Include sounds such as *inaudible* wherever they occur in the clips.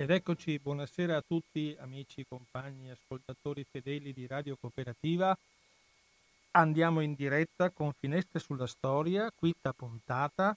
Ed eccoci, buonasera a tutti amici, compagni, ascoltatori fedeli di Radio Cooperativa. Andiamo in diretta con Finestre sulla Storia, quinta puntata.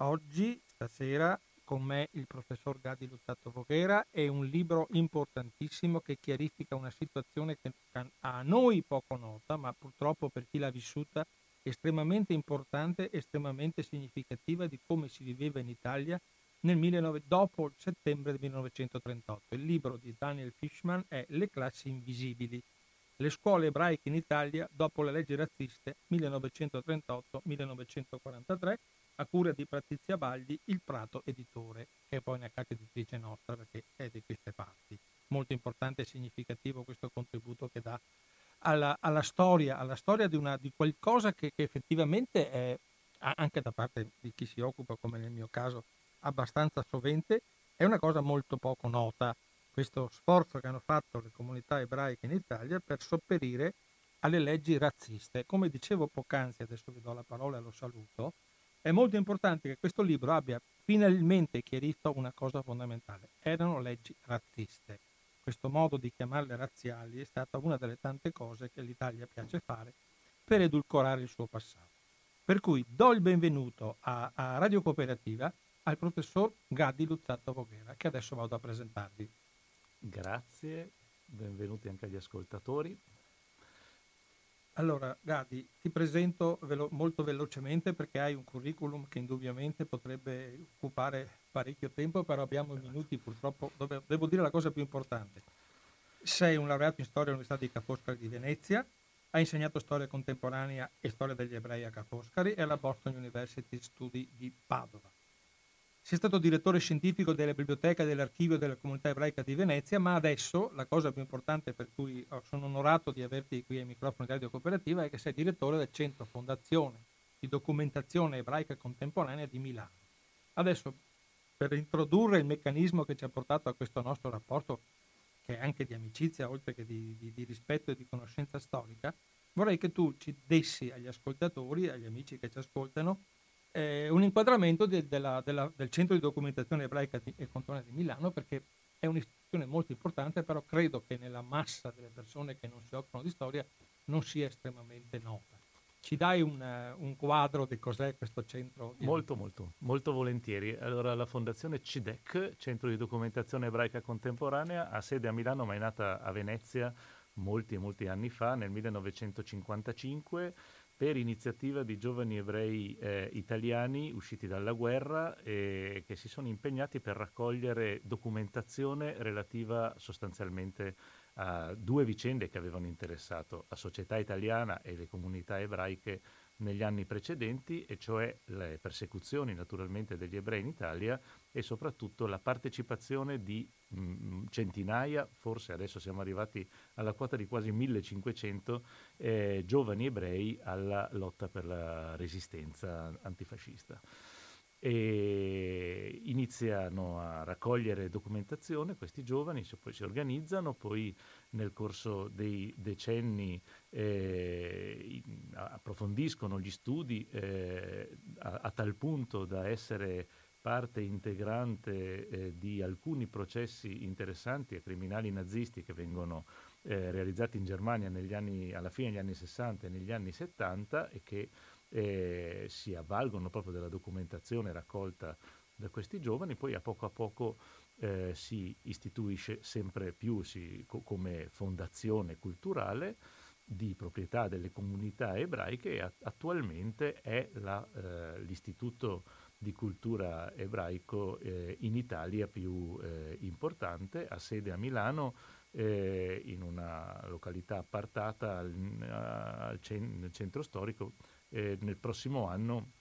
Oggi, stasera, con me il professor Gadi Luzzatto Voghera è un libro importantissimo che chiarifica una situazione che a noi poco nota, ma purtroppo per chi l'ha vissuta estremamente importante, estremamente significativa di come si viveva in Italia nel 19, dopo il settembre del 1938. Il libro di Daniel Fishman è Le classi invisibili, le scuole ebraiche in Italia dopo le leggi razziste 1938-1943 a cura di Patrizia Bagli, il Prato editore, che è poi una casa editrice nostra perché è di queste parti. Molto importante e significativo questo contributo che dà alla, alla storia, alla storia di, una, di qualcosa che, che, effettivamente è, anche da parte di chi si occupa, come nel mio caso, abbastanza sovente, è una cosa molto poco nota. Questo sforzo che hanno fatto le comunità ebraiche in Italia per sopperire alle leggi razziste. Come dicevo poc'anzi, adesso vi do la parola e lo saluto, è molto importante che questo libro abbia finalmente chiarito una cosa fondamentale. Erano leggi razziste. Questo modo di chiamarle razziali è stata una delle tante cose che l'Italia piace fare per edulcorare il suo passato. Per cui do il benvenuto a, a Radio Cooperativa al professor Gadi Luzzatto Voghera, che adesso vado a presentarvi. Grazie, benvenuti anche agli ascoltatori. Allora, Gadi, ti presento velo- molto velocemente perché hai un curriculum che indubbiamente potrebbe occupare parecchio tempo, però abbiamo minuti purtroppo dove devo dire la cosa più importante. Sei un laureato in storia all'Università di Ca' Foscari di Venezia, hai insegnato storia contemporanea e storia degli ebrei a Ca' Foscari e alla Boston University Studi di Padova. Sei stato direttore scientifico della biblioteca dell'archivio della comunità ebraica di Venezia, ma adesso la cosa più importante per cui sono onorato di averti qui ai microfoni di Radio Cooperativa è che sei direttore del Centro Fondazione di Documentazione Ebraica Contemporanea di Milano. Adesso, per introdurre il meccanismo che ci ha portato a questo nostro rapporto, che è anche di amicizia, oltre che di, di, di rispetto e di conoscenza storica, vorrei che tu ci dessi agli ascoltatori, agli amici che ci ascoltano, eh, un inquadramento de, della, della, del Centro di Documentazione Ebraica di, e Contemporanea di Milano perché è un'istituzione molto importante, però credo che nella massa delle persone che non si occupano di storia non sia estremamente nota. Ci dai un, uh, un quadro di cos'è questo centro? Molto, molto, molto volentieri. Allora, la fondazione CIDEC, Centro di Documentazione Ebraica Contemporanea, ha sede a Milano, ma è nata a Venezia molti molti anni fa, nel 1955 per iniziativa di giovani ebrei eh, italiani usciti dalla guerra e che si sono impegnati per raccogliere documentazione relativa sostanzialmente a due vicende che avevano interessato la società italiana e le comunità ebraiche negli anni precedenti, e cioè le persecuzioni naturalmente degli ebrei in Italia e soprattutto la partecipazione di mh, mm, centinaia, forse adesso siamo arrivati alla quota di quasi 1500 eh, giovani ebrei alla lotta per la resistenza antifascista. E iniziano a raccogliere documentazione questi giovani, poi si organizzano, poi nel corso dei decenni eh, approfondiscono gli studi eh, a, a, tal punto da essere parte integrante eh, di alcuni processi interessanti e criminali nazisti che vengono eh, realizzati in Germania anni, alla fine degli anni 60 e negli anni 70 e che eh, si avvalgono proprio della documentazione raccolta da questi giovani, poi a poco a poco eh, si istituisce sempre più si, co- come fondazione culturale di proprietà delle comunità ebraiche e attualmente è la, eh, l'istituto di cultura ebraico eh, in Italia più eh, importante, ha sede a Milano eh, in una località appartata al, al cen- nel centro storico. nel prossimo anno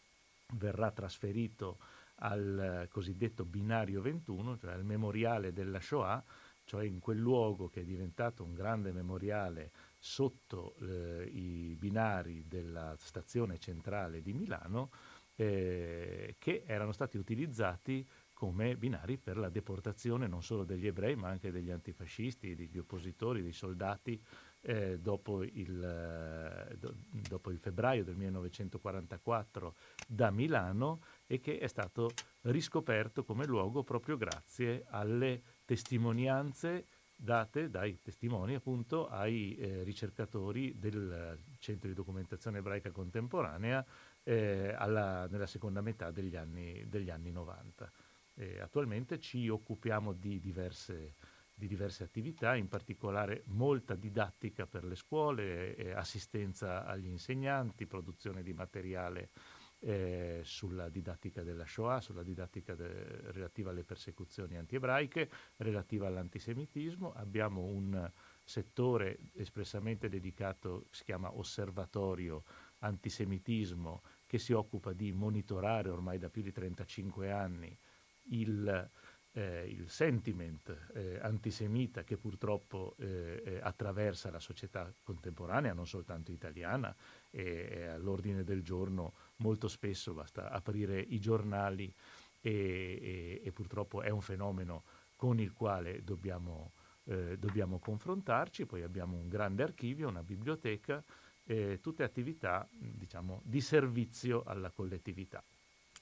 verrà trasferito al cosiddetto binario 21, cioè al memoriale della Shoah, cioè in quel luogo che è diventato un grande memoriale sotto eh, i binari della stazione centrale di Milano, eh, che erano stati utilizzati come binari per la deportazione non solo degli ebrei ma anche degli antifascisti, degli oppositori, dei soldati eh, dopo, il, eh, do, dopo, il, febbraio del 1944 da Milano e che è stato riscoperto come luogo proprio grazie alle testimonianze date dai testimoni appunto ai eh, ricercatori del Centro di Documentazione Ebraica Contemporanea eh, alla, nella seconda metà degli anni, degli anni 90. Eh, attualmente ci occupiamo di diverse, di diverse, attività, in particolare molta didattica per le scuole, assistenza agli insegnanti, produzione di materiale eh, sulla didattica della Shoah, sulla didattica de- relativa alle persecuzioni antiebraiche, relativa all'antisemitismo. Abbiamo un settore espressamente dedicato, si chiama Osservatorio Antisemitismo, che si occupa di monitorare ormai da più di 35 anni il, eh, il sentiment eh, antisemita che purtroppo eh, eh attraversa la società contemporanea, non soltanto italiana, è all'ordine del giorno molto spesso, basta aprire i giornali e, e, e purtroppo è un fenomeno con il quale dobbiamo, eh, dobbiamo, confrontarci, poi abbiamo un grande archivio, una biblioteca, eh, tutte attività diciamo, di servizio alla collettività.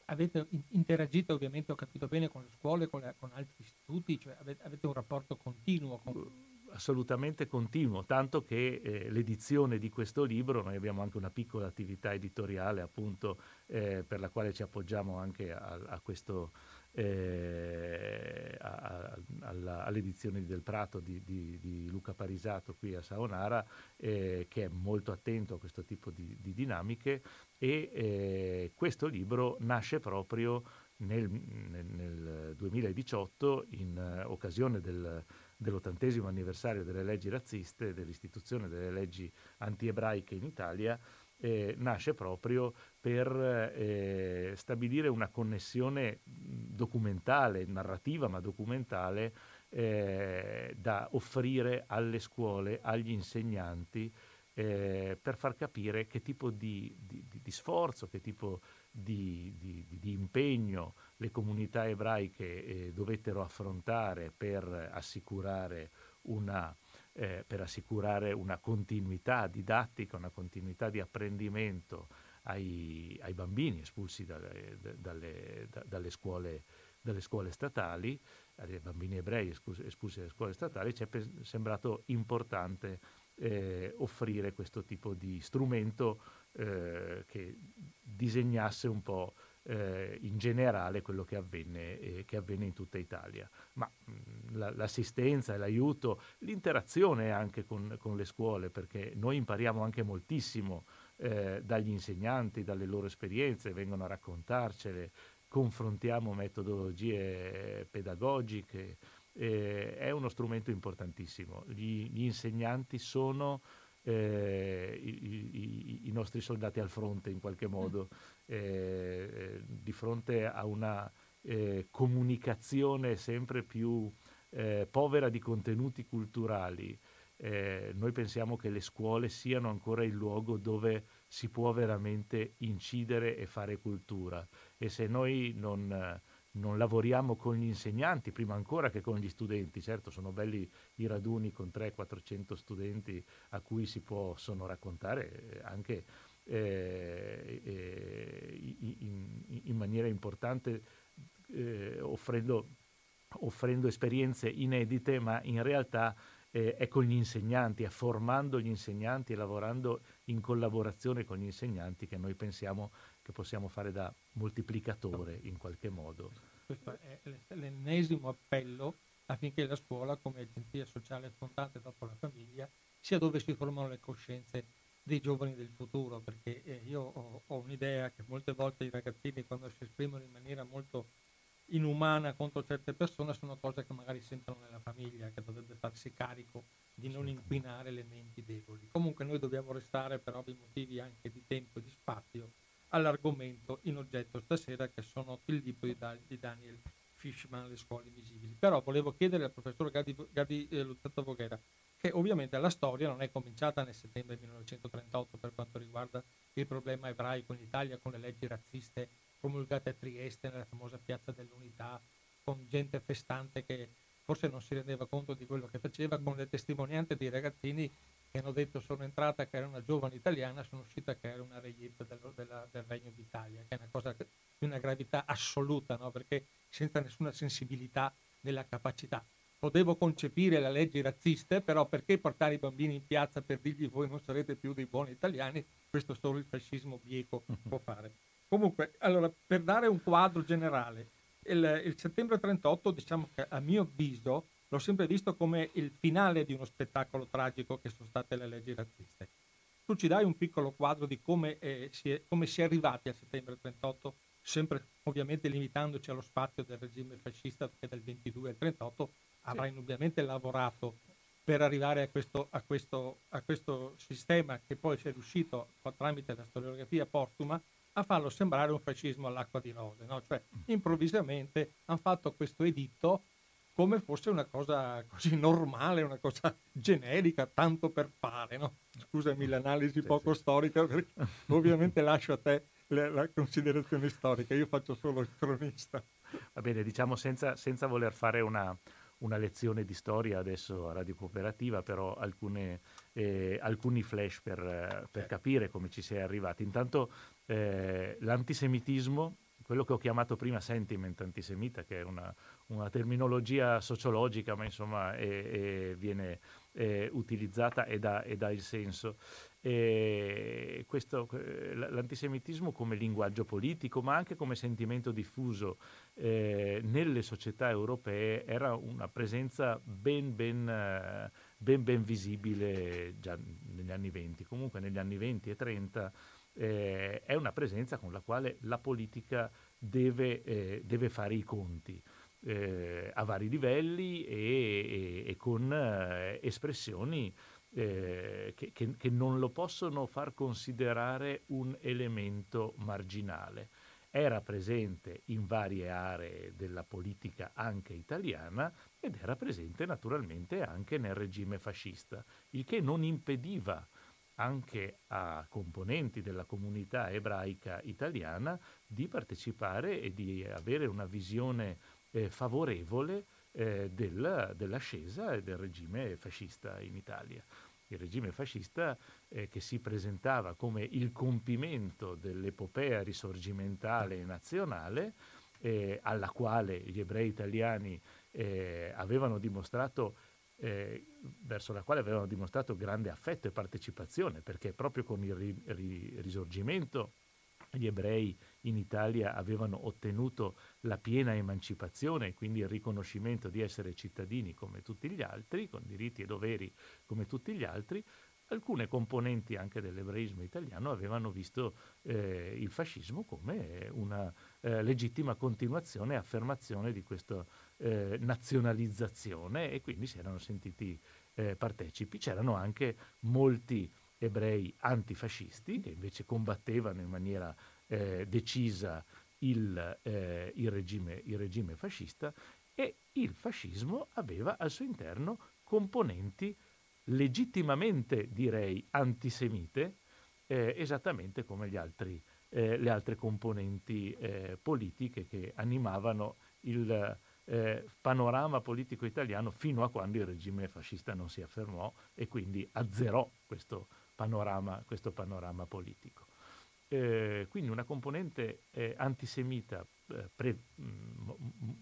Avete interagito ovviamente, ho capito bene, con le scuole, con, le, con altri istituti, cioè avete, avete, un rapporto continuo con assolutamente continuo, tanto che eh, l'edizione di questo libro, noi abbiamo anche una piccola attività editoriale appunto eh, per la quale ci appoggiamo anche a, a questo, eh, a, alla, all'edizione del Prato di, di, di, Luca Parisato qui a Saonara, eh, che è molto attento a questo tipo di, di dinamiche e eh, questo libro nasce proprio nel, nel, nel 2018 in eh, occasione del dell'ottantesimo anniversario delle leggi razziste, dell'istituzione delle leggi anti-ebraiche in Italia, eh, nasce proprio per eh, stabilire una connessione documentale, narrativa ma documentale, eh, da offrire alle scuole, agli insegnanti, eh, per far capire che tipo di, di, di sforzo, che tipo di, di impegno le comunità ebraiche eh, dovettero affrontare per assicurare una, eh, per assicurare una continuità didattica, una continuità di apprendimento ai, ai bambini espulsi dalle, dalle, dalle, scuole, dalle, scuole, statali, ai bambini ebrei espulsi dalle scuole statali, ci è sembrato importante eh, offrire questo tipo di strumento eh, che disegnasse un po' eh, in generale quello che avvenne, eh, che avvenne, in tutta Italia. Ma mh, mm, la, l'assistenza, l'aiuto, l'interazione anche con, con, le scuole, perché noi impariamo anche moltissimo eh, dagli insegnanti, dalle loro esperienze, vengono a raccontarcele, confrontiamo metodologie pedagogiche, eh, è uno strumento importantissimo. Gli, gli insegnanti sono eh, i, i, i, nostri soldati al fronte in qualche modo, eh, di fronte a una eh, comunicazione sempre più eh, povera di contenuti culturali. Eh, noi pensiamo che le scuole siano ancora il luogo dove si può veramente incidere e fare cultura e se noi non non lavoriamo con gli insegnanti prima ancora che con gli studenti. Certo, sono belli i raduni con 300-400 studenti a cui si possono raccontare eh, anche eh, eh, in, in, maniera importante, eh, offrendo, offrendo, esperienze inedite, ma in realtà eh, è con gli insegnanti, è formando gli insegnanti e lavorando in collaborazione con gli insegnanti che noi pensiamo che possiamo fare da moltiplicatore in qualche modo. Questo è l'ennesimo appello affinché la scuola, come agenzia sociale fondante dopo la famiglia, sia dove si formano le coscienze dei giovani del futuro, perché eh, io ho, ho, un'idea che molte volte i ragazzini quando si esprimono in maniera molto inumana contro certe persone sono cose che magari sentono nella famiglia, che dovrebbe farsi carico di non inquinare le menti deboli. Comunque noi dobbiamo restare per ovvi motivi anche di tempo e di spazio all'argomento in oggetto stasera che sono il libro di, di Daniel Fishman, Le scuole invisibili. Però volevo chiedere al professor Gadi, Gadi eh, Luzzatto Voghera che ovviamente la storia non è cominciata nel settembre 1938 per quanto riguarda il problema ebraico in Italia con le leggi razziste promulgate a Trieste nella famosa piazza dell'Unità con gente festante che forse non si rendeva conto di quello che faceva con le testimonianze dei ragazzini che hanno detto sono entrata che era una giovane italiana, sono uscita che era una reglietta del, della, del Regno d'Italia, che è una cosa di una gravità assoluta, no? perché senza nessuna sensibilità nella capacità potevo concepire le leggi razziste, però perché portare i bambini in piazza per dirgli voi non sarete più dei buoni italiani? Questo solo il fascismo bieco può *laughs* fare. Comunque, allora, per dare un quadro generale, il, il settembre 38, diciamo che a mio avviso, l'ho sempre visto come il finale di uno spettacolo tragico che sono state le leggi razziste. Tu ci dai un piccolo quadro di come, eh, si, è, come si è arrivati al settembre 38 sempre ovviamente limitandoci allo spazio del regime fascista che dal 22 al 38 avrà sì. indubbiamente lavorato per arrivare a questo, a, questo, a questo, sistema che poi si è riuscito tramite la storiografia postuma a farlo sembrare un fascismo all'acqua di rose, no? cioè improvvisamente hanno fatto questo editto come fosse una cosa così normale, una cosa generica, tanto per fare. No? Scusami l'analisi poco storica, perché *laughs* ovviamente lascio a te la, la, considerazione storica, io faccio solo il cronista. Va bene, diciamo senza, senza voler fare una, una, lezione di storia adesso a Radio Cooperativa, però alcune, eh, alcuni flash per, per, capire come ci si è arrivati. Intanto eh, l'antisemitismo, quello che ho chiamato prima sentiment antisemita, che è una, una terminologia sociologica, ma insomma è, è, viene è utilizzata e dà, e dà il senso. Questo, l'antisemitismo come linguaggio politico, ma anche come sentimento diffuso eh, nelle società europee era una presenza ben, ben, ben, ben, visibile già negli anni 20. Comunque negli anni 20 e 30 eh, è una presenza con la quale la politica deve, eh, deve fare i conti. Eh, a vari livelli e, e, e con eh, espressioni eh, che, che, che, non lo possono far considerare un elemento marginale. Era presente in varie aree della politica anche italiana ed era presente naturalmente anche nel regime fascista, il che non impediva anche a componenti della comunità ebraica italiana di partecipare e di avere una visione eh, favorevole eh, del, dell'ascesa del regime fascista in Italia. Il regime fascista eh, che si presentava come il compimento dell'epopea risorgimentale nazionale, eh, alla quale gli ebrei italiani eh, avevano dimostrato eh, verso la quale avevano dimostrato grande affetto e partecipazione, perché proprio con il ri- ri- risorgimento gli ebrei in Italia avevano ottenuto la piena emancipazione e quindi il riconoscimento di essere cittadini come tutti gli altri, con diritti e doveri come tutti gli altri, alcune componenti anche dell'ebraismo italiano avevano visto eh, il fascismo come una eh, legittima continuazione e affermazione di questa eh, nazionalizzazione e quindi si erano sentiti eh, partecipi. C'erano anche molti ebrei antifascisti che invece combattevano in maniera eh, decisa il, eh, il, regime, il regime fascista e il fascismo aveva al suo interno componenti legittimamente, direi, antisemite, eh, esattamente come altri, eh, le altre componenti eh, politiche che animavano il eh, panorama politico italiano fino a quando il regime fascista non si affermò e quindi azzerò questo panorama, questo panorama politico. Eh, quindi una componente eh, antisemita eh, pre, mh,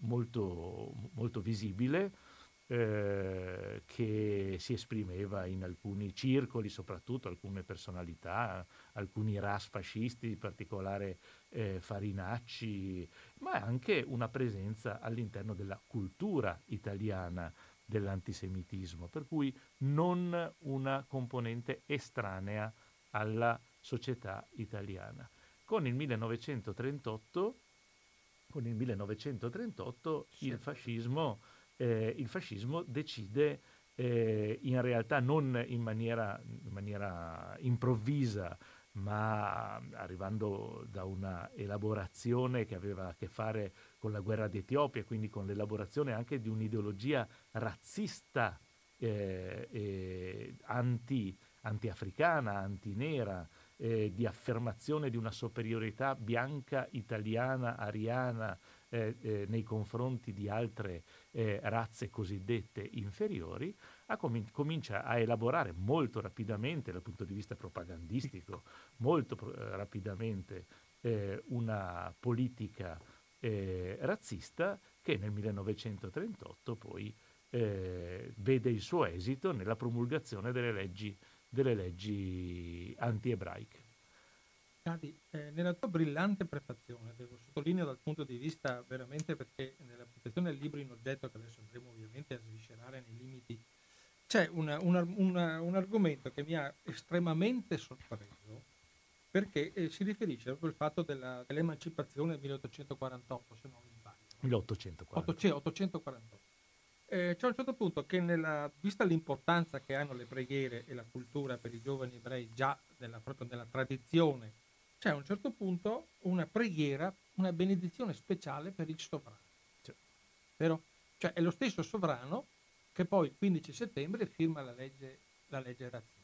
molto, molto, visibile eh, che si esprimeva in alcuni circoli, soprattutto alcune personalità, alcuni ras fascisti, in particolare eh, Farinacci, ma anche una presenza all'interno della cultura italiana dell'antisemitismo, per cui non una componente estranea alla società italiana. Con il 1938, con il 1938 il, fascismo, eh, il, fascismo, decide eh, in realtà non in maniera, in maniera improvvisa ma arrivando da una elaborazione che aveva a che fare con la guerra d'Etiopia, quindi con l'elaborazione anche di un'ideologia razzista, eh, eh, anti, anti-africana, antinera, eh, di affermazione di una superiorità bianca, italiana, ariana eh, eh, nei confronti di altre eh, razze cosiddette inferiori, com- comincia a elaborare molto rapidamente dal punto di vista propagandistico, molto pro- eh, rapidamente eh, una politica eh, razzista che nel 1938 poi vede il suo esito nella promulgazione delle leggi, delle leggi anti-ebraiche. Cadi, eh, nella tua brillante prefazione, devo sottolineo dal punto di vista veramente perché nella presentazione del libro in oggetto, che adesso andremo ovviamente a sviscerare nei limiti, c'è una, una, una, un argomento che mi ha estremamente sorpreso perché eh, si riferisce proprio al fatto della, dell'emancipazione del 1848, se non mi sbaglio. 1848. 848. Eh, c'è un certo punto che, nella, vista l'importanza che hanno le preghiere e la cultura per i giovani ebrei già nella, proprio nella tradizione c'è a un certo punto una preghiera, una benedizione speciale per il sovrano. Cioè, vero? Cioè è lo stesso sovrano che poi il 15 settembre firma la legge, la legge razzista.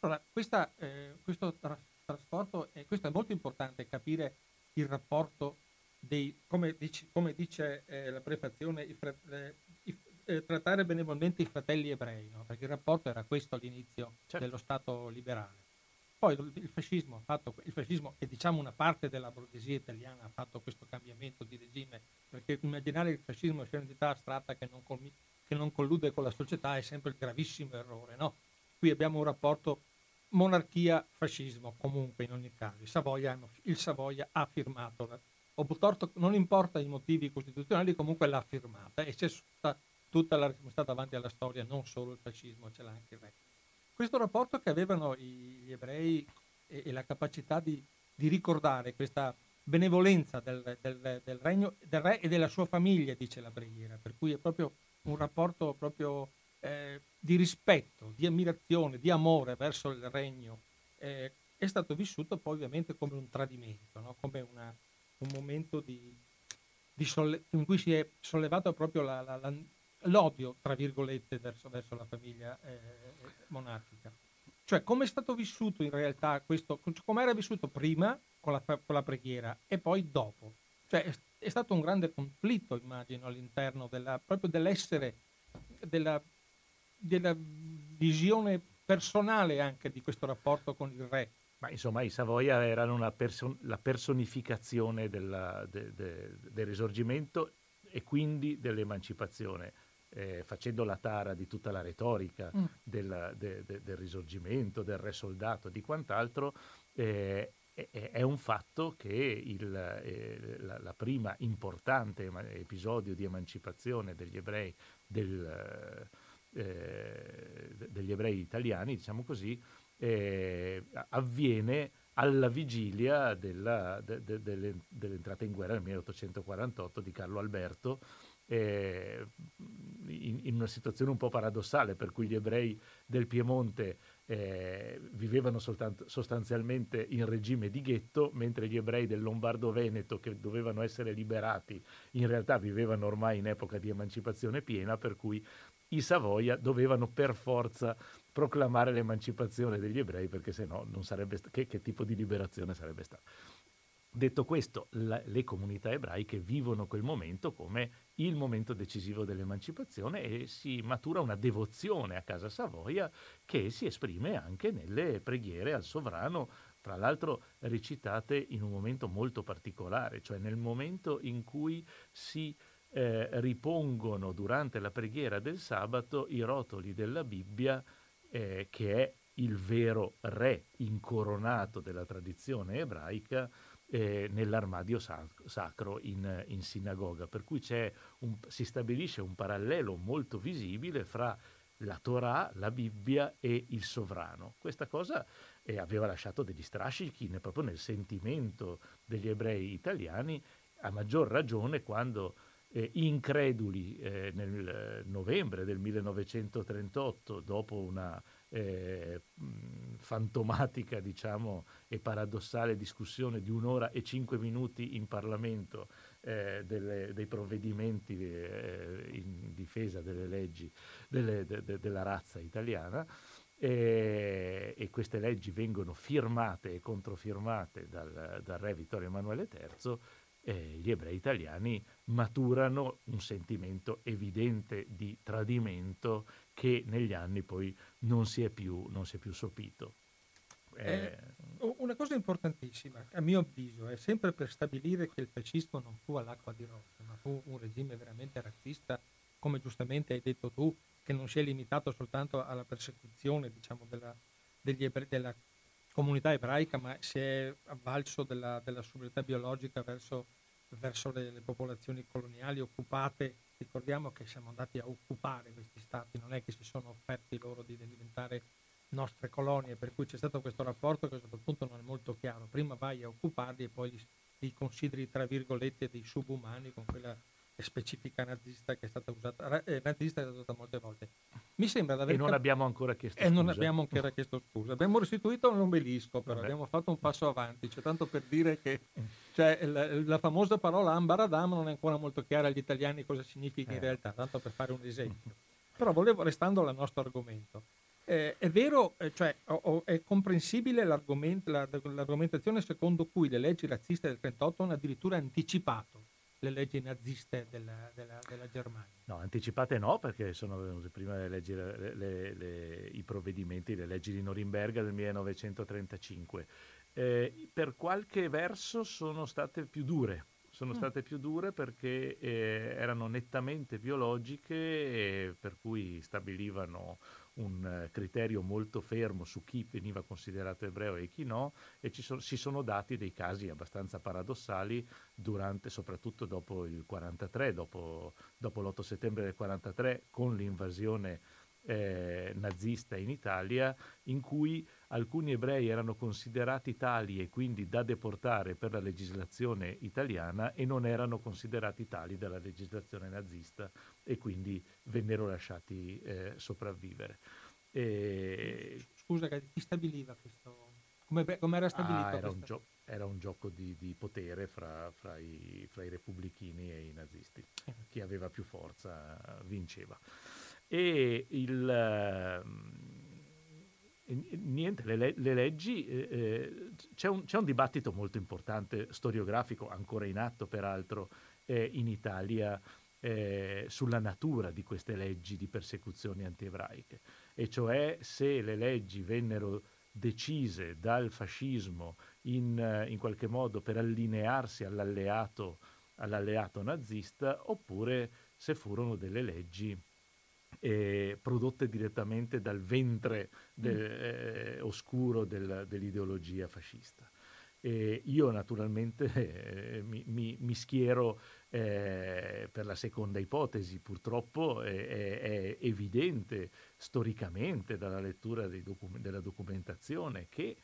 Allora, questa, eh, questo tra- trasporto, eh, questo è molto importante capire il rapporto dei, come dice, come dice eh, la prefazione, i fra- i, eh, trattare benevolmente i fratelli ebrei, no? perché il rapporto era questo all'inizio certo. dello Stato liberale. Poi il fascismo, fatto, il fascismo e diciamo una parte della borghesia italiana ha fatto questo cambiamento di regime, perché immaginare il fascismo sia un'entità astratta che non, colmi, che non, collude con la società è sempre il gravissimo errore. No? Qui abbiamo un rapporto monarchia-fascismo, comunque in ogni caso. Il Savoia, il Savoia ha firmato, torto, non importa i motivi costituzionali, comunque l'ha firmata e c'è stata, tutta la, stata davanti alla storia non solo il fascismo, ce l'ha anche il re questo rapporto che avevano gli ebrei e, e la capacità di, di, ricordare questa benevolenza del, del, del, regno, del re e della sua famiglia, dice la preghiera, per cui è proprio un rapporto proprio eh, di rispetto, di ammirazione, di amore verso il regno, eh, è stato vissuto poi ovviamente come un tradimento, no? come una, un momento di, di solle- in cui si è sollevato proprio la, la, la, l'odio, tra virgolette, verso, verso la famiglia eh, monarchica. Cioè, come è stato vissuto in realtà questo, come era vissuto prima con la, con la preghiera e poi dopo? Cioè, è, è, stato un grande conflitto, immagino, all'interno della, proprio dell'essere, della, della visione personale anche di questo rapporto con il re. Ma insomma i Savoia erano person- la personificazione della, de, de, del risorgimento e quindi dell'emancipazione eh, facendo la tara di tutta la retorica mm. del, de, de, del risorgimento, del re soldato, di quant'altro, eh, è, è, un fatto che il, eh, la, la, prima importante episodio di emancipazione degli ebrei, del, eh, degli ebrei italiani, diciamo così, eh, avviene alla vigilia della, de, de, de, dell'entrata in guerra nel 1848 di Carlo Alberto, eh, in, in, una situazione un po' paradossale per cui gli ebrei del Piemonte eh, vivevano soltanto, sostanzialmente in regime di ghetto, mentre gli ebrei del Lombardo-Veneto che dovevano essere liberati in realtà vivevano ormai in epoca di emancipazione piena, per cui i Savoia dovevano per forza proclamare l'emancipazione degli ebrei perché se no non sarebbe sta- che, che tipo di liberazione sarebbe stata. Detto questo, la, le comunità ebraiche vivono quel momento come il momento decisivo dell'emancipazione e si matura una devozione a Casa Savoia che si esprime anche nelle preghiere al sovrano, tra l'altro recitate in un momento molto particolare, cioè nel momento in cui si eh, ripongono durante la preghiera del sabato i rotoli della Bibbia eh, che è il vero re incoronato della tradizione ebraica eh, nell'armadio sacro in, in, sinagoga, per cui un, si stabilisce un parallelo molto visibile fra la Torah, la Bibbia e il sovrano. Questa cosa eh, aveva lasciato degli strascichi proprio nel sentimento degli ebrei italiani, a maggior ragione quando eh, increduli eh, nel novembre del 1938, dopo una eh, fantomatica diciamo, e paradossale discussione di un'ora e cinque minuti in Parlamento eh, delle, dei provvedimenti eh, in difesa delle leggi delle, de, de, della razza italiana e, e, queste leggi vengono firmate e controfirmate dal, dal re Vittorio Emanuele III eh, gli ebrei italiani maturano un sentimento evidente di tradimento che negli anni poi non si è più, si è più sopito. Eh, una cosa importantissima, a mio avviso, è sempre per stabilire che il fascismo non fu all'acqua di rose, ma fu un regime veramente razzista come giustamente hai detto tu, che non si è limitato soltanto alla persecuzione diciamo, della, ebrei, della, comunità ebraica, ma si è avvalso della, della biologica verso, verso le, le, popolazioni coloniali occupate. Ricordiamo che siamo andati a occupare questi stati, non è che si sono offerti loro di diventare nostre colonie, per cui c'è stato questo rapporto che a un certo punto non è molto chiaro. Prima vai a occuparli e poi li, li consideri, tra virgolette, dei subumani con quella specifica nazista che è stata usata, eh, nazista è stata usata molte volte. Mi sembra E non cap- abbiamo ancora chiesto scusa. E non abbiamo ancora chiesto scusa. Abbiamo restituito un obelisco, però Vabbè. abbiamo fatto un passo avanti, cioè tanto per dire che cioè, la, la, famosa parola ambaradam non è ancora molto chiara agli italiani cosa significa eh. in realtà, tanto per fare un esempio. Però volevo, restando al nostro argomento, eh, è vero, eh, cioè, o, o, è comprensibile l'argomentazione secondo cui le leggi razziste del 38 hanno addirittura anticipato le leggi naziste della, della, della, Germania. No, anticipate no, perché sono venute prima le leggi, le, le, i provvedimenti, le leggi di Norimberga del 1935. Eh, per qualche verso sono state più dure, sono mm. state più dure perché eh, erano nettamente biologiche, per cui stabilivano un eh, criterio molto fermo su chi veniva considerato ebreo e chi no e so, si sono dati dei casi abbastanza paradossali durante, soprattutto dopo il 43, dopo, dopo l'8 settembre del 43 con l'invasione eh, nazista in Italia in cui alcuni ebrei erano considerati tali e quindi da deportare per la legislazione italiana e non erano considerati tali dalla legislazione nazista e quindi vennero lasciati eh, sopravvivere. E... Scusa, chi stabiliva questo? Come, come era stabilito? Ah, era, un gio- era, un gioco di, di potere fra, fra, i, fra, i, repubblichini e i nazisti. Eh. Chi aveva più forza vinceva. E il... Uh, niente, le, le leggi, eh, eh, c'è, un, c'è, un, dibattito molto importante, storiografico, ancora in atto peraltro eh, in Italia, eh, sulla natura di queste leggi di persecuzioni antiebraiche, e cioè se le leggi vennero decise dal fascismo in, eh, in qualche modo per allinearsi all'alleato, all'alleato nazista, oppure se furono delle leggi eh, prodotte direttamente dal ventre del, mm. eh, oscuro del, dell'ideologia fascista. E io naturalmente *laughs* eh, mi, mi, mi, schiero eh, per la seconda ipotesi, purtroppo è, è evidente storicamente dalla lettura docu- della documentazione che,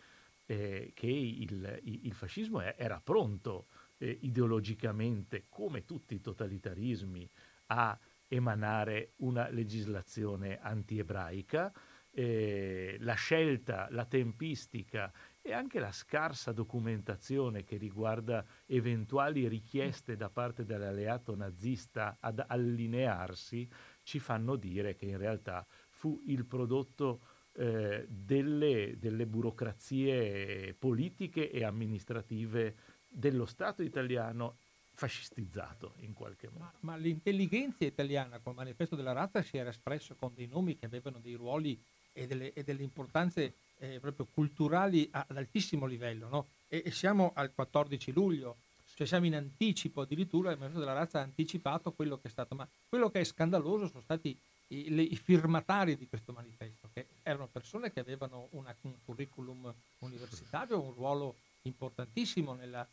eh, che il, il, fascismo era pronto eh, ideologicamente, come tutti i totalitarismi, a emanare una legislazione anti-ebraica. Eh, la scelta, la tempistica e anche la scarsa documentazione che riguarda eventuali richieste da parte dell'alleato nazista ad allinearsi ci fanno dire che in realtà fu il prodotto eh, delle, delle burocrazie politiche e amministrative dello Stato italiano fascistizzato in qualche modo. Ma, ma, l'intelligenza italiana col manifesto della razza si era espresso con dei nomi che avevano dei ruoli e delle, e delle importanze eh, proprio culturali ad altissimo livello, no? e, e, siamo al 14 luglio, cioè siamo in anticipo addirittura, il manifesto della razza ha anticipato quello che è stato, ma quello che è scandaloso sono stati i, le, i firmatari di questo manifesto, che erano persone che avevano una, un curriculum universitario, un ruolo importantissimo nella,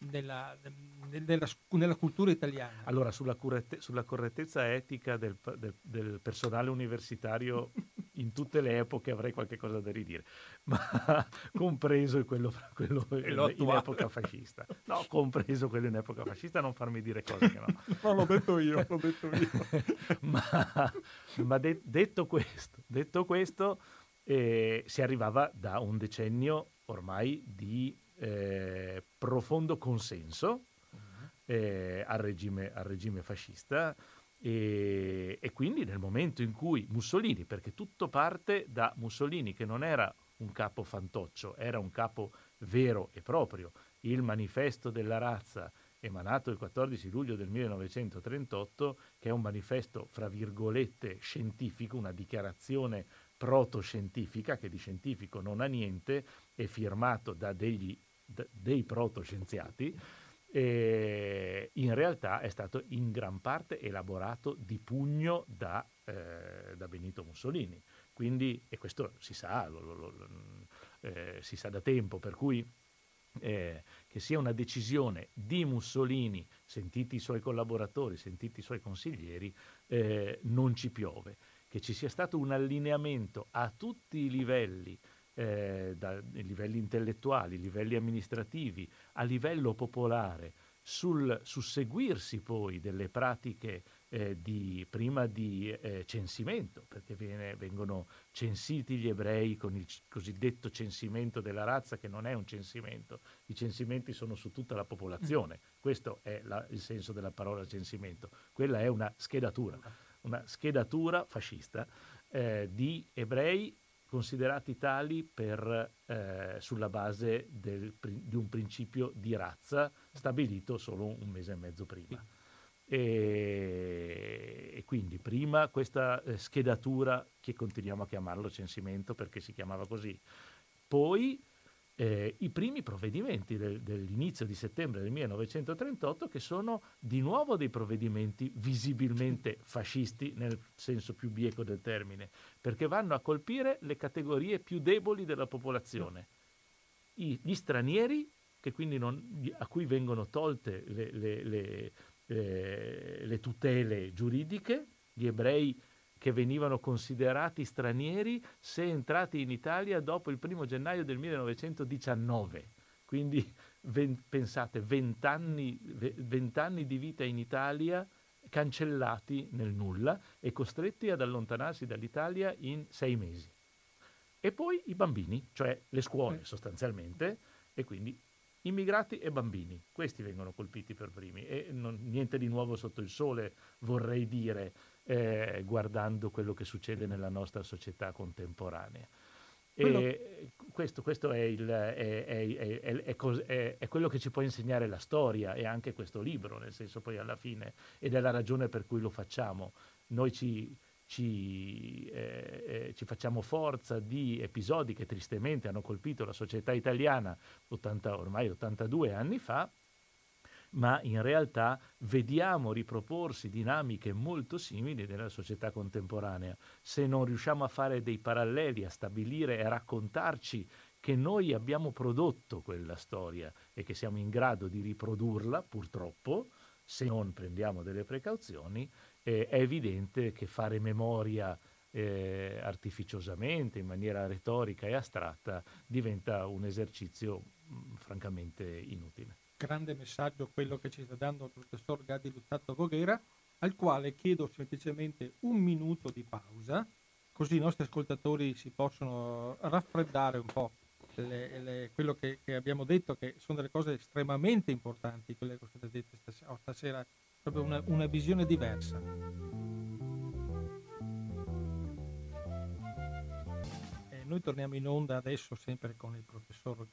nella, nella, nella, cultura italiana. Allora, sulla, curette, sulla correttezza etica del, del, del, personale universitario in tutte le epoche avrei qualche cosa da ridire, ma *laughs* compreso quello, quello in, in, epoca fascista. No, compreso quello in epoca fascista, non farmi dire cose che no. *laughs* no, l'ho detto io, l'ho detto io. *laughs* ma, ma de, detto questo, detto questo eh, si arrivava da un decennio ormai di eh, profondo consenso eh, al, regime, al, regime, fascista e, e, quindi nel momento in cui Mussolini, perché tutto parte da Mussolini che non era un capo fantoccio, era un capo vero e proprio, il manifesto della razza emanato il 14 luglio del 1938, che è un manifesto, fra virgolette, scientifico, una dichiarazione protoscientifica, che di scientifico non ha niente, è firmato da degli dei protoscienziati, e in realtà è stato in gran parte elaborato di pugno da, eh, da Benito Mussolini. Quindi, e questo si sa, lo, lo, lo, eh, si sa da tempo, per cui eh, che sia una decisione di Mussolini, sentiti i suoi collaboratori, sentiti i suoi consiglieri, eh, non ci piove. Che ci sia stato un allineamento a tutti i livelli eh, da livelli intellettuali, livelli amministrativi, a livello popolare, sul susseguirsi poi delle pratiche eh, di, prima di eh, censimento, perché viene, vengono censiti gli ebrei con il cosiddetto censimento della razza, che non è un censimento, i censimenti sono su tutta la popolazione, mm. questo è la, il senso della parola censimento, quella è una schedatura, una schedatura fascista eh, di ebrei considerati tali per, eh, sulla base del, di un principio di razza stabilito solo un mese e mezzo prima. E, e quindi prima questa eh, schedatura, che continuiamo a chiamarlo censimento perché si chiamava così, poi eh, i primi provvedimenti del, dell'inizio di settembre del 1938 che sono di nuovo dei provvedimenti visibilmente fascisti nel senso più bieco del termine, perché vanno a colpire le categorie più deboli della popolazione, I, gli stranieri non, a cui vengono tolte le, le, le, le tutele giuridiche, gli ebrei che venivano considerati stranieri se entrati in Italia dopo il primo gennaio del 1919. Quindi ven, pensate, vent'anni, vent'anni di vita in Italia cancellati nel nulla e costretti ad allontanarsi dall'Italia in sei mesi. E poi i bambini, cioè le scuole sostanzialmente, e quindi immigrati e bambini, questi vengono colpiti per primi e non, niente di nuovo sotto il sole vorrei dire eh, guardando quello che succede nella nostra società contemporanea. Questo, questo è, il, è, è, è, quello che ci può insegnare la storia e anche questo libro, nel senso poi alla fine, ed è la ragione per cui lo facciamo. Noi ci, ci, eh, eh, ci, facciamo forza di episodi che tristemente hanno colpito la società italiana 80, ormai 82 anni fa ma in realtà vediamo riproporsi dinamiche molto simili nella società contemporanea. Se non riusciamo a fare dei paralleli, a stabilire e a raccontarci che noi abbiamo prodotto quella storia e che siamo in grado di riprodurla, purtroppo, se non prendiamo delle precauzioni, eh, è evidente che fare memoria eh, artificiosamente, in maniera retorica e astratta, diventa un esercizio mh, francamente inutile grande messaggio quello che ci sta dando il professor Gadi Luzzato Voghera, al quale chiedo semplicemente un minuto di pausa, così i nostri ascoltatori si possono raffreddare un po' le, le, quello che, che, abbiamo detto, che sono delle cose estremamente importanti, quelle che sono dette stasera, oh, stasera proprio una, una visione diversa. Noi torniamo in onda adesso sempre con il professor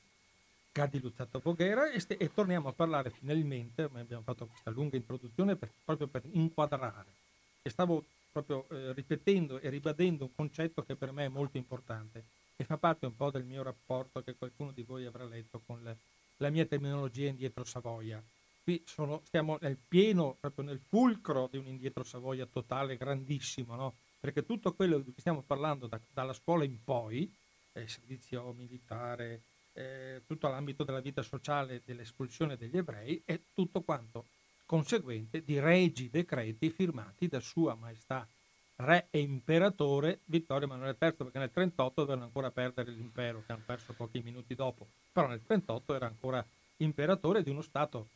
Gadi Luzzato Voghera e, e, torniamo a parlare finalmente, abbiamo fatto questa lunga introduzione per, proprio per inquadrare e stavo proprio eh, ripetendo e ribadendo un concetto che per me è molto importante e fa parte un po' del mio rapporto che qualcuno di voi avrà letto con le, la mia terminologia indietro Savoia. Qui sono, stiamo nel pieno, proprio nel fulcro di un indietro Savoia totale, grandissimo, no? perché tutto quello di cui stiamo parlando da, dalla scuola in poi, eh, servizio militare, eh, tutto l'ambito della vita sociale dell'espulsione degli ebrei è tutto quanto conseguente di regi decreti firmati da Sua Maestà Re e Imperatore Vittorio Emanuele III, perché nel 38 dovevano ancora perdere l'impero, che hanno perso pochi minuti dopo, però nel 38 era ancora imperatore di uno Stato